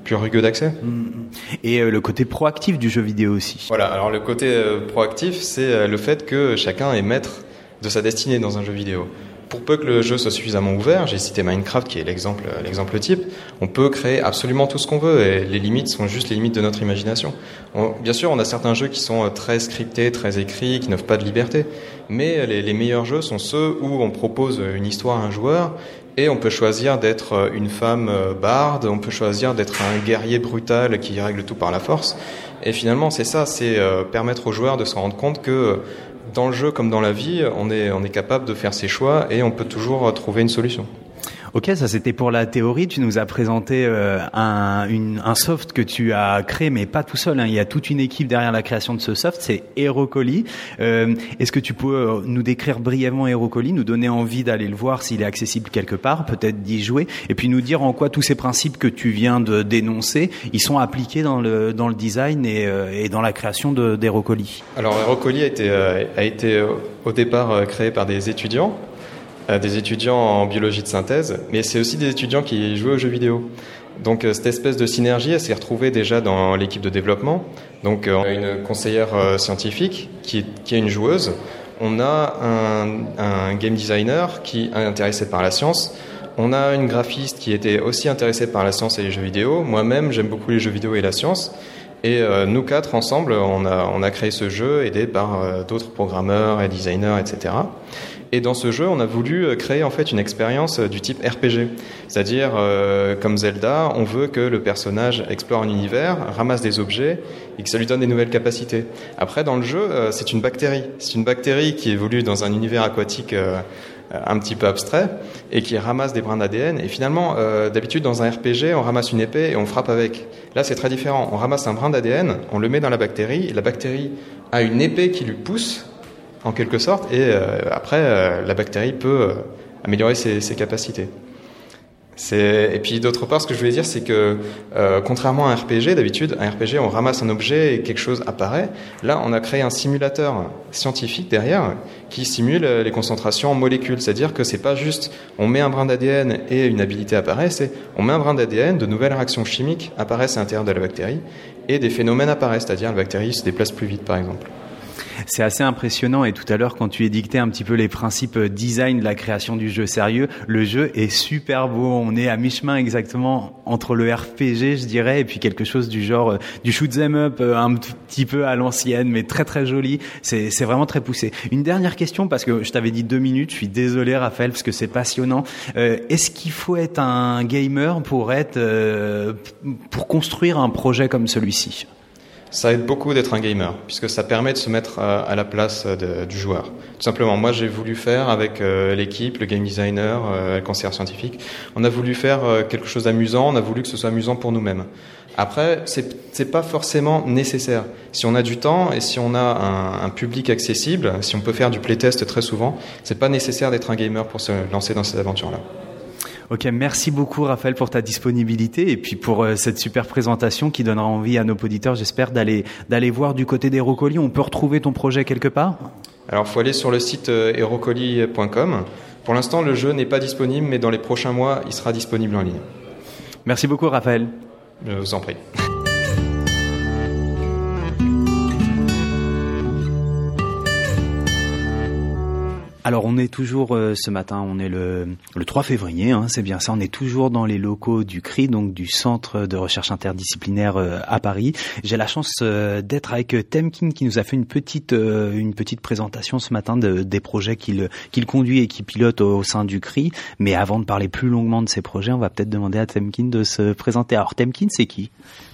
S10: plus rugueux d'accès. Mm-hmm.
S2: Et euh, le côté proactif du jeu vidéo aussi.
S10: Voilà, alors le côté euh, proactif, c'est le fait que chacun est maître de sa destinée dans un jeu vidéo. Pour peu que le jeu soit suffisamment ouvert, j'ai cité Minecraft qui est l'exemple l'exemple type, on peut créer absolument tout ce qu'on veut et les limites sont juste les limites de notre imagination. On- bien sûr, on a certains jeux qui sont euh, très scriptés, très écrits, qui n'offrent pas de liberté, mais les, les meilleurs jeux sont ceux où on propose une histoire à un joueur et on peut choisir d'être euh, une femme euh, barde, on peut choisir d'être un guerrier brutal qui règle tout par la force. Et finalement, c'est ça, c'est euh, permettre aux joueurs de se rendre compte que euh, dans le jeu comme dans la vie, on est, on est capable de faire ses choix et on peut toujours trouver une solution.
S2: Ok, ça c'était pour la théorie. Tu nous as présenté euh, un, une- un soft que tu as créé, mais pas tout seul. hein. Il y a toute une équipe derrière la création de ce soft. C'est Herocoli. Euh, Est-ce que tu peux euh, nous décrire brièvement Herocoli, nous donner envie d'aller le voir s'il est accessible quelque part, peut-être d'y jouer, et puis nous dire en quoi tous ces principes que tu viens de dénoncer, ils sont appliqués dans le dans le design et, euh, et dans la création d'Herocoli.
S10: Alors, Herocoli a été, euh, a été au départ créé par des étudiants, euh, des étudiants en biologie de synthèse, mais c'est aussi des étudiants qui jouaient aux jeux vidéo. Donc, euh, cette espèce de synergie, elle s'est retrouvée déjà dans l'équipe de développement. Donc, euh, on a une conseillère scientifique qui est, qui est une joueuse. On a un, un game designer qui est intéressé par la science. On a une graphiste qui était aussi intéressée par la science et les jeux vidéo. Moi-même, j'aime beaucoup les jeux vidéo et la science. Et euh, nous quatre ensemble, on a, on a créé ce jeu, aidé par d'autres programmeurs et designers, etc. Et dans ce jeu, on a voulu euh, créer en fait une expérience euh, du type RPG, c'est-à-dire euh, comme Zelda, on veut que le personnage explore un univers, ramasse des objets et que ça lui donne des nouvelles capacités. Après, dans le jeu, c'est une bactérie. C'est une bactérie qui évolue dans un univers aquatique. un petit peu abstrait et qui ramasse des brins d'ADN. Et finalement, d'habitude, dans un RPG, on ramasse une épée et on frappe avec. Là, c'est très différent. On ramasse un brin d'ADN, on le met dans la bactérie, et la bactérie a une épée qui lui pousse, en quelque sorte, et euh, après, euh, la bactérie peut euh, améliorer ses, capacités. Et puis d'autre part, ce que je voulais dire, c'est que contrairement à un RPG, d'habitude, un RPG, on ramasse un objet et quelque chose apparaît. Là, on a créé un simulateur scientifique derrière qui simule les concentrations en molécules. C'est-à-dire que c'est pas juste on met un brin d'ADN et une habilité apparaît, c'est on met un brin d'ADN, de nouvelles réactions chimiques apparaissent à l'intérieur de la bactérie et des phénomènes apparaissent, c'est-à-dire la bactérie se déplace plus vite, par exemple.
S2: C'est assez impressionnant et tout à l'heure quand tu édictais un petit peu les principes design de la création du jeu sérieux, le jeu est super beau. On est à mi-chemin exactement entre le RPG, je dirais, et puis quelque chose du genre euh, du shoot 'em up euh, un petit peu à l'ancienne, mais très très joli. C'est vraiment très poussé. Une dernière question parce que je t'avais dit deux minutes. Je suis désolé Raphaël parce que c'est passionnant. Euh, Est-ce qu'il faut être un gamer pour être euh, pour construire un projet comme celui-ci?
S10: Ça aide beaucoup d'être un gamer, puisque ça permet de se mettre à, la place de- du joueur. Tout simplement, moi j'ai voulu faire avec euh, l'équipe, le game designer, euh, le conseiller scientifique, on a voulu faire euh, quelque chose d'amusant, on a voulu que ce soit amusant pour nous-mêmes. Après, c'est pas forcément nécessaire. Si on a du temps et si on a un, un public accessible, si on peut faire du playtest très souvent, c'est pas nécessaire d'être un gamer pour se lancer dans cette aventure-là.
S2: Ok, merci beaucoup Raphaël pour ta disponibilité et puis pour euh, cette super présentation qui donnera envie à nos auditeurs, j'espère, d'aller d'aller voir du côté des Rocoli. On peut retrouver ton projet quelque part?
S10: Alors, faut aller sur le site euh, herocoli.com. Pour l'instant, le jeu n'est pas disponible, mais dans les prochains mois, il sera disponible en ligne.
S2: Merci beaucoup Raphaël.
S10: Je vous en prie.
S2: Alors on est toujours euh, ce matin, on est le, le 3 février, hein, c'est bien ça, on est toujours dans les locaux du CRI, donc du Centre de recherche interdisciplinaire euh, à Paris. J'ai la chance euh, d'être avec Temkin qui nous a fait une petite euh, une petite présentation ce matin de, des projets qu'il qu'il conduit et qu'il pilote au, au sein du CRI. Mais avant de parler plus longuement de ces projets, on va peut-être demander à Temkin de se présenter. Alors Temkin, c'est qui?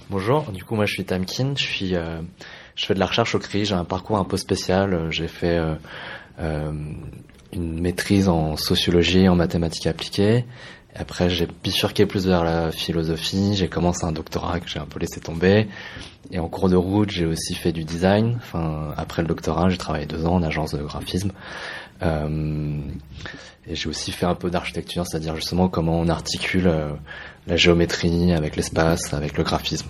S11: Bonjour, du coup moi je suis Tamkin, je suis euh, je fais de la recherche au CRI, j'ai un parcours un peu spécial, euh, j'ai fait euh, euh, une maîtrise en sociologie et en mathématiques appliquées. Après j'ai bifurqué plus vers la philosophie, j'ai commencé un doctorat que j'ai un peu laissé tomber. Et en cours de route j'ai aussi fait du design. Enfin après le doctorat j'ai travaillé deux ans en agence de graphisme. Euh, et j'ai aussi fait un peu d'architecture, c'est-à-dire justement comment on articule euh, la géométrie avec l'espace, avec le graphisme.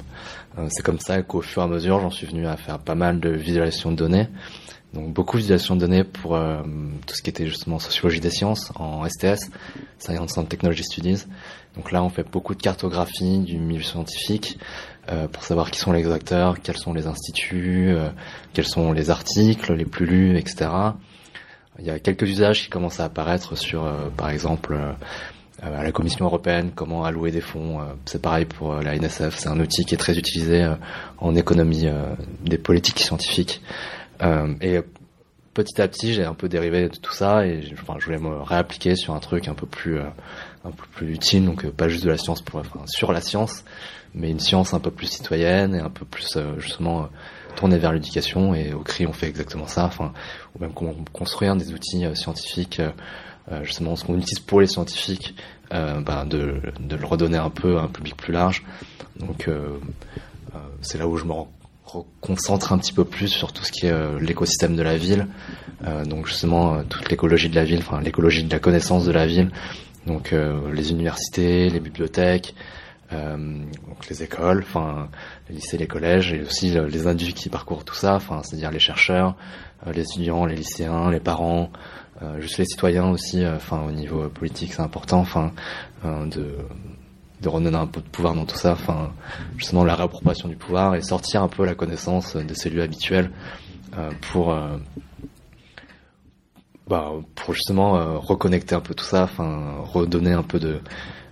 S11: Euh, c'est comme ça qu'au fur et à mesure, j'en suis venu à faire pas mal de visualisation de données. Donc beaucoup de visualisation de données pour euh, tout ce qui était justement sociologie des sciences en STS, Science and Technology Studies. Donc là, on fait beaucoup de cartographie du milieu scientifique euh, pour savoir qui sont les acteurs, quels sont les instituts, euh, quels sont les articles les plus lus, etc. il y a quelques usages qui commencent à apparaître sur, par exemple, à la Commission européenne, comment allouer des fonds. c'est pareil pour la NSF, c'est un outil qui est très utilisé en économie des politiques scientifiques. Et petit à petit, j'ai un peu dérivé de tout ça et je voulais me réappliquer sur un truc un peu plus, euh, un peu plus utile, donc euh, pas juste de la science pour, enfin, sur la science, mais une science un peu plus citoyenne et un peu plus euh, justement tournée vers l'éducation. Et au CRI, on fait exactement ça, enfin, ou même construire des outils scientifiques, justement ce qu'on utilise pour les scientifiques, bah, de, de le redonner un peu à un public plus large. Donc c'est là où je me rends concentre un petit peu plus sur tout ce qui est euh, l'écosystème de la ville. Euh, donc justement euh, toute l'écologie de la ville, enfin l'écologie de la connaissance de la ville. Donc les universités, les bibliothèques, donc les écoles, enfin les lycées, les collèges, et aussi les individus qui parcourent tout ça, enfin c'est-à-dire les chercheurs, les étudiants, les lycéens, les parents, juste les citoyens aussi, enfin au niveau politique c'est important, enfin de de redonner un peu de pouvoir dans tout ça, enfin justement la réappropriation du pouvoir et sortir un peu la connaissance de ces lieux habituels euh, pour euh, bah, pour justement euh, reconnecter un peu tout ça, enfin redonner un peu de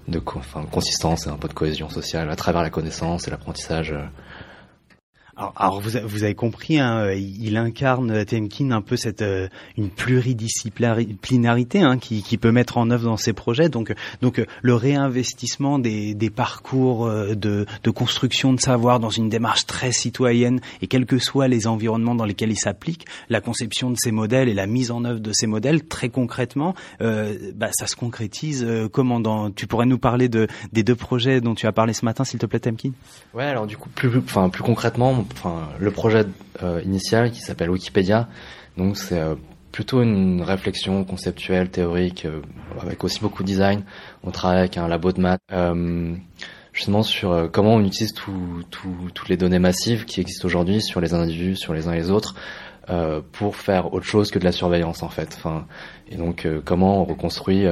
S11: de consistance et un peu de cohésion sociale à travers la connaissance et l'apprentissage
S12: alors, vous, vous, avez compris, hein, euh, il incarne euh, Temkin un peu cette euh, une pluridisciplinarité hein, qui, qui, peut mettre en œuvre dans ses projets. Donc, donc le réinvestissement des, des parcours de, de, construction de savoir dans une démarche très citoyenne et quels que soient les environnements dans lesquels il s'applique, la conception de ces modèles et la mise en œuvre de ces modèles, très concrètement, euh, bah, ça se concrétise. comment dans, Tu pourrais nous parler de, des deux projets dont tu as parlé ce matin, s'il te plaît, Temkin?
S11: Ouais, alors du coup, plus, enfin, plus concrètement enfin, le projet euh, initial qui s'appelle Wikipédia. Donc c'est euh, plutôt une réflexion conceptuelle, théorique, euh, avec aussi beaucoup de design. On travaille avec un labo de maths, justement sur comment on utilise toutes les données massives qui existent aujourd'hui sur les individus, sur les uns et les autres, pour faire autre chose que de la surveillance en fait. Enfin, et donc comment on reconstruit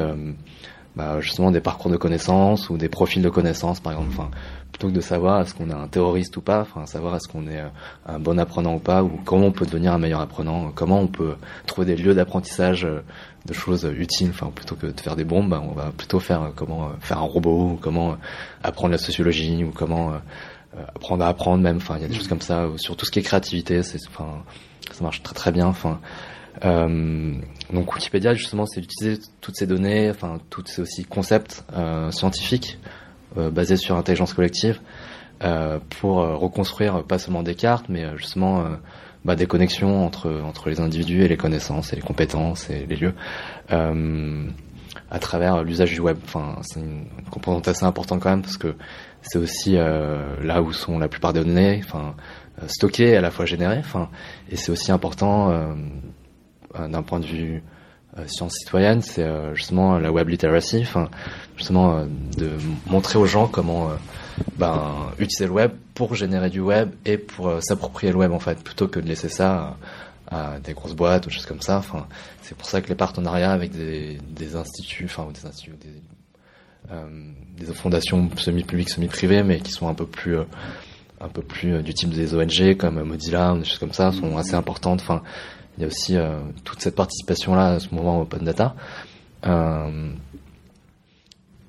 S11: bah, justement des parcours de connaissances ou des profils de connaissances par exemple. Enfin, plutôt que de savoir est-ce qu'on est un terroriste ou pas, enfin savoir est-ce qu'on est euh, un bon apprenant ou pas, ou comment on peut devenir un meilleur apprenant, comment on peut trouver des lieux d'apprentissage euh, de choses utiles, enfin plutôt que de faire des bombes, bah, on va plutôt faire euh, comment faire un robot, ou comment apprendre la sociologie, ou comment apprendre à apprendre même, enfin il y a des choses comme ça, sur tout ce qui est créativité, c'est enfin ça marche très très bien, enfin donc Wikipédia justement c'est d'utiliser toutes ces données, enfin toutes ces aussi concepts euh, scientifiques euh, basé sur intelligence collective euh, pour euh, reconstruire pas seulement des cartes, mais justement bah, des connexions entre entre les individus et les connaissances et les compétences et les lieux à travers l'usage du web. Enfin, c'est une composante assez importante quand même parce que c'est aussi là où sont la plupart des données, enfin stockées à la fois générées. Enfin, et c'est aussi important d'un point de vue euh, science citoyenne, c'est euh, justement la web literacy, justement euh, de montrer aux gens comment ben, utiliser le web pour générer du web et pour s'approprier le web en fait, plutôt que de laisser ça à, des grosses boîtes ou choses comme ça. C'est pour ça que les partenariats avec des, des instituts, enfin des instituts, des, des fondations semi-publiques, semi-privées, mais qui sont un peu plus un peu plus du type des ONG comme Mozilla, des choses comme ça, sont assez importantes. Il y a aussi euh, toute cette participation-là à ce mouvement Open Data. Euh,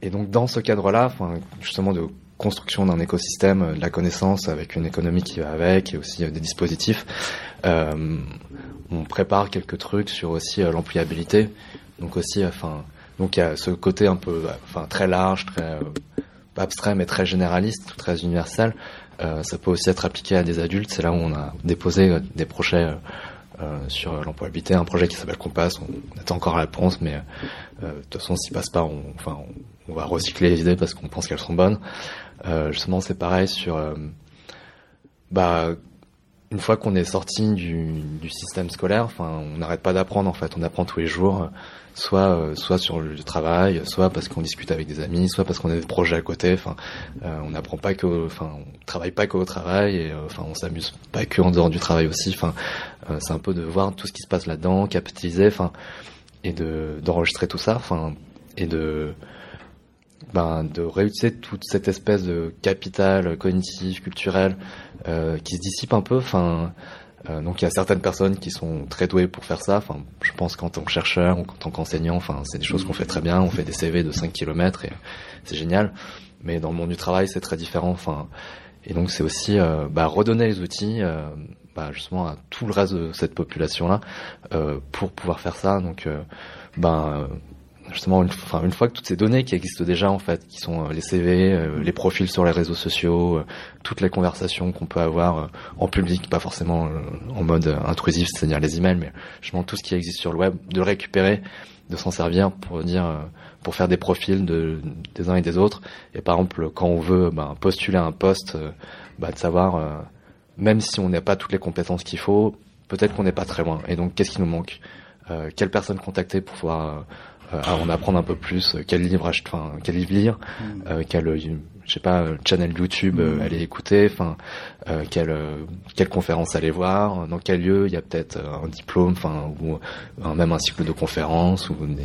S11: et donc dans ce cadre-là, justement de construction d'un écosystème euh, de la connaissance avec une économie qui va avec et aussi des dispositifs, on prépare quelques trucs sur aussi l'employabilité. Donc aussi, enfin, donc il y a ce côté un peu, enfin très large, très abstrait mais très généraliste, très universel. ça peut aussi être appliqué à des adultes. C'est là où on a déposé des projets euh, sur l'employabilité, un projet qui s'appelle Compass. On, attend encore la réponse, mais euh, de toute façon, s'il passe pas, on, enfin, on, va recycler les idées parce qu'on pense qu'elles sont bonnes. Euh, justement, c'est pareil sur, bah, une fois qu'on est sorti du, système scolaire, enfin, on n'arrête pas d'apprendre en fait. On apprend tous les jours soit euh, soit sur le travail, soit parce qu'on discute avec des amis, soit parce qu'on a des projets à côté. Enfin, euh, on n'apprend pas que, enfin, on travaille pas qu'au travail et euh, enfin, on s'amuse pas que en dehors du travail aussi. Enfin, c'est un peu de voir tout ce qui se passe là-dedans, capitaliser, enfin, et de d'enregistrer tout ça, enfin, et de ben, de réutiliser toute cette espèce de capital cognitif, culturel, qui se dissipe un peu, enfin, Euh, donc il y a certaines personnes qui sont très douées pour faire ça. Enfin, je pense qu'en tant que chercheur ou en tant qu'enseignant, enfin, c'est des choses qu'on fait très bien. On fait des CV de 5 km et c'est génial. Mais dans le monde du travail, c'est très différent. Enfin, et donc c'est aussi euh, bah, redonner les outils, euh, bah, justement à tout le reste de cette population-là euh, pour pouvoir faire ça. Donc, euh, ben justement une, une fois que toutes ces données qui existent déjà en fait, qui sont euh, les CV, euh, les profils sur les réseaux sociaux, euh, toutes les conversations qu'on peut avoir en public, pas forcément en mode intrusif, c'est-à-dire les emails, mais justement tout ce qui existe sur le web, de le récupérer, de s'en servir pour dire, pour faire des profils de, des uns et des autres. Et par exemple, quand on veut ben, postuler à un poste, bah, de savoir, même si on n'a pas toutes les compétences qu'il faut, peut-être qu'on n'est pas très loin. Et donc, qu'est-ce qui nous manque? Quelle personne contacter pour pouvoir en apprendre un peu plus euh, Quel livre acheter Enfin, quel livre lire euh, Quel, euh, je sais pas, euh, channel YouTube euh, aller écouter Enfin, euh, quelle quelle conférence aller voir Dans quel lieu il y a peut-être un diplôme Enfin, ou même un cycle de conférences ou des...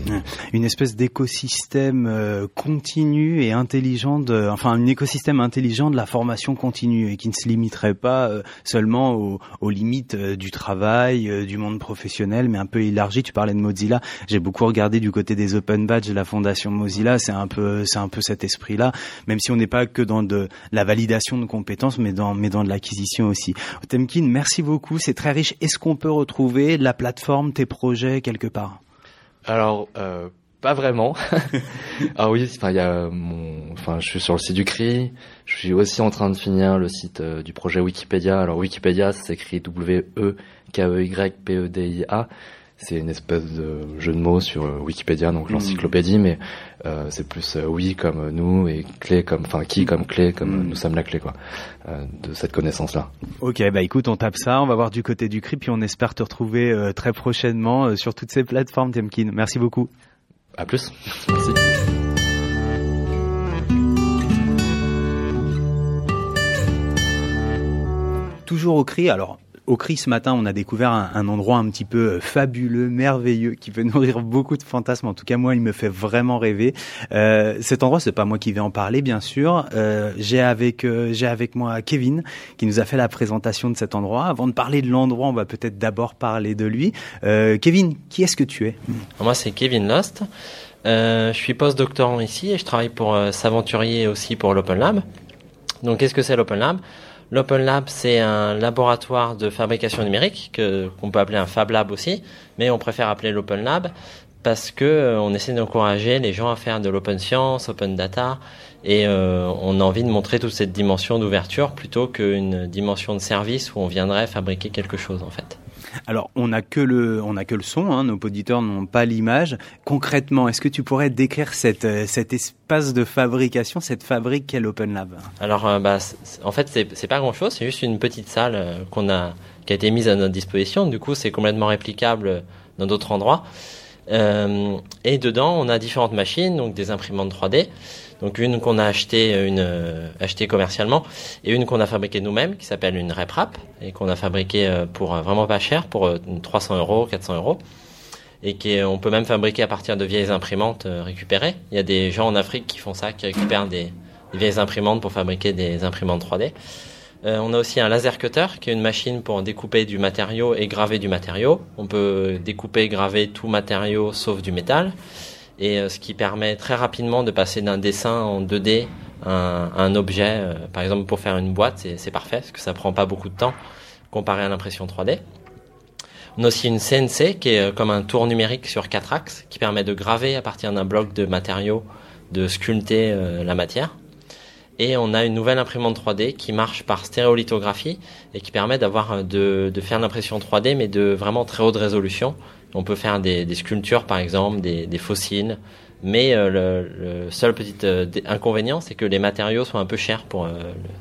S2: Une espèce d'écosystème continu et intelligent, de, enfin un écosystème intelligent de la formation continue et qui ne se limiterait pas seulement aux, aux limites du travail, du monde professionnel, mais un peu élargi. Tu parlais de Mozilla. J'ai beaucoup regardé du côté des open badges de la fondation Mozilla. C'est un peu, c'est un peu cet esprit-là, même si on n'est pas que dans de la validation de compétences, mais dans, mais dans de l'acquisition aussi. Temkin, merci beaucoup. C'est très riche. Est-ce qu'on peut retrouver la plateforme, tes projets quelque part?
S11: Alors, euh, pas vraiment. ah oui, enfin y a mon, enfin je suis sur le site du CRI. Je suis aussi en train de finir le site euh, du projet Wikipédia. Alors Wikipédia, ça s'écrit W E K E Y P E D I A. C'est une espèce de jeu de mots sur euh, Wikipédia, donc l'encyclopédie, mais euh, c'est plus euh, oui comme nous et clé comme, enfin qui comme clé, comme euh, nous sommes la clé quoi, euh, de cette connaissance-là.
S2: Ok, bah écoute, on tape ça, on va voir du côté du CRI, puis on espère te retrouver très prochainement sur toutes ces plateformes, Temkin. Merci beaucoup.
S11: À plus. Merci.
S2: Toujours au CRI, alors au CRI ce matin, on a découvert un, endroit un petit peu euh, fabuleux, merveilleux, qui peut nourrir beaucoup de fantasmes. En tout cas, moi, il me fait vraiment rêver. Euh, cet endroit, c'est pas moi qui vais en parler, bien sûr. Euh, j'ai avec j'ai avec moi Kevin qui nous a fait la présentation de cet endroit. Avant de parler de l'endroit, on va peut-être d'abord parler de lui. Kevin, qui est-ce que tu es?
S13: Moi, c'est Kevin Lost. Je suis post-doctorant ici et je travaille pour Saventurier aussi pour l'Open Lab. Donc, qu'est-ce que c'est l'Open Lab? L'Open Lab, c'est un laboratoire de fabrication numérique que qu'on peut appeler un Fab Lab aussi, mais on préfère appeler l'Open Lab parce que euh, on essaie d'encourager les gens à faire de l'open science, open data, et euh, on a envie de montrer toute cette dimension d'ouverture plutôt qu'une dimension de service où on viendrait fabriquer quelque chose en fait.
S2: Alors, on n'a que le, que le son. Hein, nos auditeurs n'ont pas l'image. Concrètement, est-ce que tu pourrais décrire euh, cet espace de fabrication, cette fabrique qu'est l'Open Lab?
S13: Alors, euh, bah, en fait, c'est pas grand chose. C'est juste une petite salle euh, a, qui a été mise à notre disposition. Du coup, c'est complètement réplicable dans d'autres endroits. Et dedans, on a différentes machines, donc des imprimantes 3D. Donc une qu'on a une euh, achetée commercialement, et une qu'on a fabriquée nous-mêmes, qui s'appelle une RepRap, et qu'on a fabriquée euh, pour euh, vraiment pas cher, pour euh, 300 euros, 400 euros, et qu'on peut même fabriquer à partir de vieilles imprimantes euh, récupérées. Il y a des gens en Afrique qui font ça, qui récupèrent des, vieilles imprimantes pour fabriquer des imprimantes 3D. Euh, on a aussi un laser cutter, qui est une machine pour découper du matériau et graver du matériau. On peut découper, graver tout matériau sauf du métal et euh, ce qui permet très rapidement de passer d'un dessin en 2D à un, objet. euh, par exemple, pour faire une boîte, c'est parfait parce que ça prend pas beaucoup de temps comparé à l'impression 3D. On a aussi une CNC qui est euh, comme un tour numérique sur quatre axes qui permet de graver à partir d'un bloc de matériaux, de sculpter la matière. Et on a une nouvelle imprimante 3D qui marche par stéréolithographie et qui permet d'avoir de, de faire l'impression 3D mais de vraiment très haute résolution. On peut faire des, sculptures par exemple, des, fossiles. Mais euh, le, seul petit euh, inconvénient, c'est que les matériaux sont un peu chers pour euh,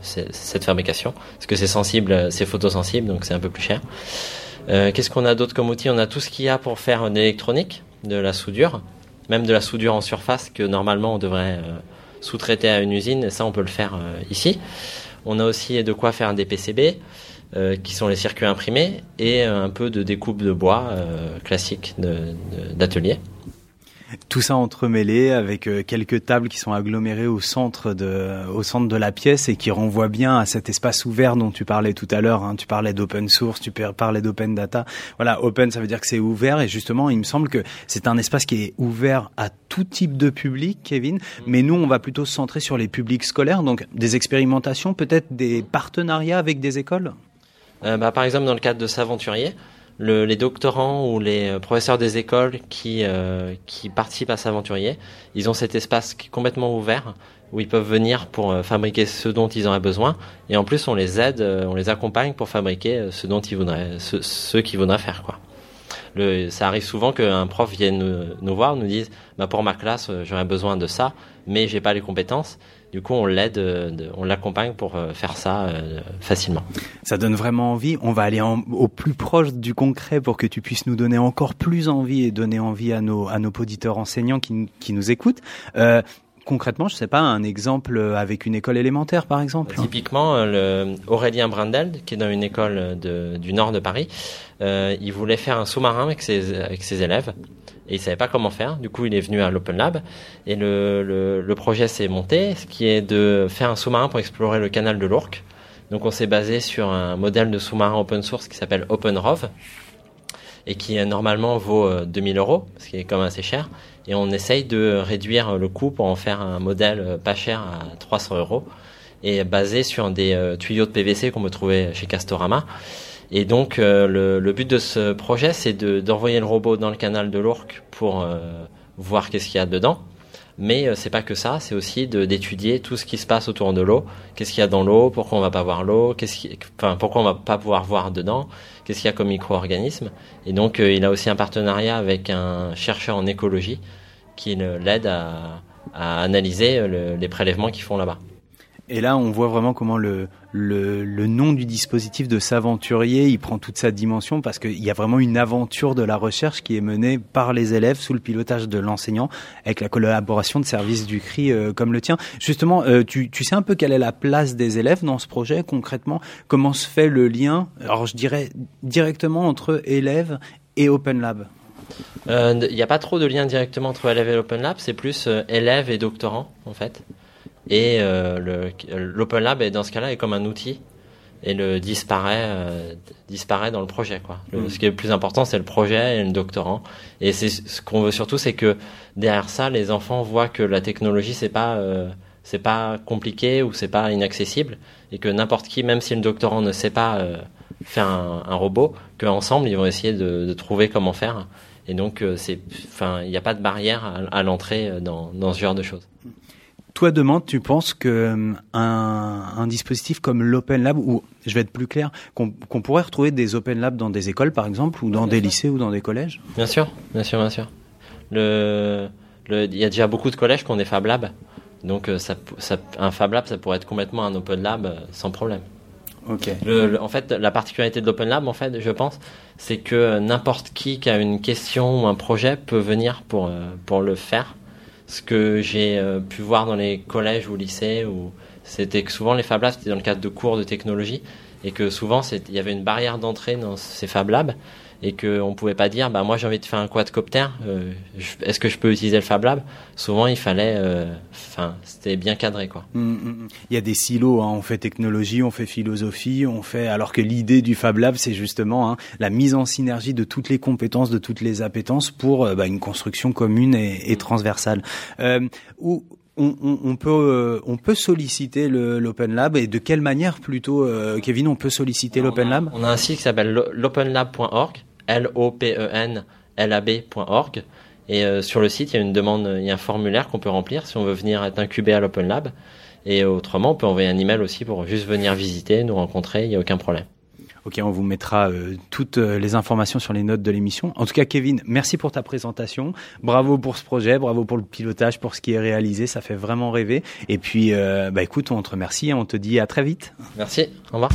S13: cette fabrication, parce que c'est sensible, c'est photosensible, donc c'est un peu plus cher. Qu'est-ce qu'on a d'autre comme outil? On a tout ce qu'il y a pour faire de l'électronique, de la soudure, même de la soudure en surface que normalement on devrait sous-traiter à une usine. Et ça, on peut le faire ici. On a aussi de quoi faire des PCB, euh, qui sont les circuits imprimés, et un peu de découpe de bois euh, classique d'atelier.
S2: Tout ça entremêlé avec euh, quelques tables qui sont agglomérées au centre de, au centre de la pièce et qui renvoient bien à cet espace ouvert dont tu parlais tout à l'heure. Hein. Tu parlais d'open source, tu parlais d'open data. Voilà, open, ça veut dire que c'est ouvert et justement, il me semble que c'est un espace qui est ouvert à tout type de public, Kevin. Mais nous, on va plutôt se centrer sur les publics scolaires, donc des expérimentations, peut-être des partenariats avec des écoles?
S13: Euh, bah, par exemple, dans le cadre de S'aventurier, le, les doctorants ou les euh, professeurs des écoles qui, euh, qui participent à S'aventurier, ils ont cet espace qui est complètement ouvert où ils peuvent venir pour euh, fabriquer ce dont ils auraient besoin. Et en plus, on les aide, euh, on les accompagne pour fabriquer ce dont ils voudraient, ce, ce qu'ils voudraient faire, quoi. Le, ça arrive souvent qu'un prof vienne nous, nous, voir, nous dise, bah pour ma classe, j'aurais besoin de ça, mais j'ai pas les compétences. Du coup, on l'aide, on l'accompagne pour faire ça euh, facilement.
S2: Ça donne vraiment envie. On va aller au plus proche du concret pour que tu puisses nous donner encore plus envie et donner envie à nos, à nos auditeurs enseignants qui, nous écoutent. Euh, concrètement, je sais pas, un exemple avec une école élémentaire, par exemple
S13: Typiquement, le Aurélien Brandel, qui est dans une école du nord de Paris, euh, il voulait faire un sous-marin avec ses, élèves et il savait pas comment faire. Du coup, il est venu à l'Open Lab et le, projet s'est monté, ce qui est de faire un sous-marin pour explorer le canal de l'Ourcq. Donc, on s'est basé sur un modèle de sous-marin open source qui s'appelle OpenROV et qui normalement vaut 2000 euros, ce qui est quand même assez cher. Et on essaye de réduire le coût pour en faire un modèle pas cher à 300 euros et basé sur des tuyaux de PVC qu'on peut trouver chez Castorama. Et donc euh, le, le, but de ce projet, c'est d'envoyer le robot dans le canal de l'Ourcq pour euh, voir qu'est-ce qu'il y a dedans. Mais euh, c'est pas que ça, c'est aussi d'étudier tout ce qui se passe autour de l'eau. Qu'est-ce qu'il y a dans l'eau, pourquoi on va pas voir l'eau, qu'est-ce enfin pourquoi on va pas pouvoir voir dedans, qu'est-ce qu'il y a comme micro-organismes? Et donc euh, il a aussi un partenariat avec un chercheur en écologie qui l'aide à, à, analyser le, les prélèvements qu'ils font là-bas.
S2: Et là, on voit vraiment comment le, le, nom du dispositif de s'aventurier, il prend toute sa dimension parce qu'il y a vraiment une aventure de la recherche qui est menée par les élèves sous le pilotage de l'enseignant avec la collaboration de services du CRI euh, comme le tien. Justement, euh, tu, tu sais un peu quelle est la place des élèves dans ce projet concrètement? Comment se fait le lien Alors, je dirais directement entre élèves et Open Lab?
S13: Il euh, n'y a pas trop de lien directement entre élèves et Open Lab, c'est plus élèves et doctorants en fait. Et euh, l'Open Lab, dans ce cas-là, est comme un outil et le disparaît, euh, disparaît dans le projet. Quoi. Le, mmh. Ce qui est le plus important, c'est le projet et le doctorant. Et c'est ce qu'on veut surtout, c'est que derrière ça, les enfants voient que la technologie, c'est pas euh, c'est pas compliqué ou c'est pas inaccessible, et que n'importe qui, même si le doctorant ne sait pas euh, faire un, un robot, qu'ensemble, ils vont essayer de, de, trouver comment faire. Et donc, c'est, enfin, il n'y a pas de barrière à, à l'entrée dans, dans ce genre de choses.
S2: Toi, demain, tu penses que un, un dispositif comme l'Open Lab, ou je vais être plus clair, qu'on qu pourrait retrouver des Open Lab dans des écoles, par exemple, ou dans bien des sûr. lycées ou dans des collèges?
S13: Bien sûr, bien sûr, bien sûr. Le, il y a déjà beaucoup de collèges qui ont des Fab Labs, donc ça, ça, un Fab Lab, ça pourrait être complètement un Open Lab sans problème.
S2: Ok.
S13: Le, le, en fait, la particularité de l'Open Lab, en fait, je pense, c'est que n'importe qui qui a une question ou un projet peut venir pour pour le faire ce que j'ai euh, pu voir dans les collèges ou lycées, c'était que souvent les Fab Labs, c'était dans le cadre de cours de technologie, et que souvent il y avait une barrière d'entrée dans ces Fab Labs, et qu'on ne pouvait pas dire, bah, moi j'ai envie de faire un quadcopter, euh, est-ce que je peux utiliser le Fab Lab? Souvent il fallait, enfin, euh, c'était bien cadré. quoi.
S2: Mmh, mmh. Il y a des silos, hein. on fait technologie, on fait philosophie, on fait, alors que l'idée du Fab Lab, c'est justement hein, la mise en synergie de toutes les compétences, de toutes les appétences pour euh, bah, une construction commune et, et transversale. Euh, où, on, on, on, peut euh, on peut solliciter l'Open Lab et de quelle manière plutôt euh, Kevin on peut solliciter l'Open Lab?
S13: On a un site qui s'appelle l'openlab.org L-O-P-E-N-L-A-B.org. Et euh, sur le site, il y a une demande, il y a un formulaire qu'on peut remplir si on veut venir être incubé à l'Open Lab. Et autrement, on peut envoyer un email aussi pour juste venir visiter, nous rencontrer, il n'y a aucun problème.
S2: Ok, on vous mettra euh, toutes les informations sur les notes de l'émission. En tout cas, Kevin, merci pour ta présentation. Bravo pour ce projet, bravo pour le pilotage, pour ce qui est réalisé. Ça fait vraiment rêver. Et puis, euh, bah écoute, on te remercie et on te dit à très vite.
S13: Merci. Au revoir.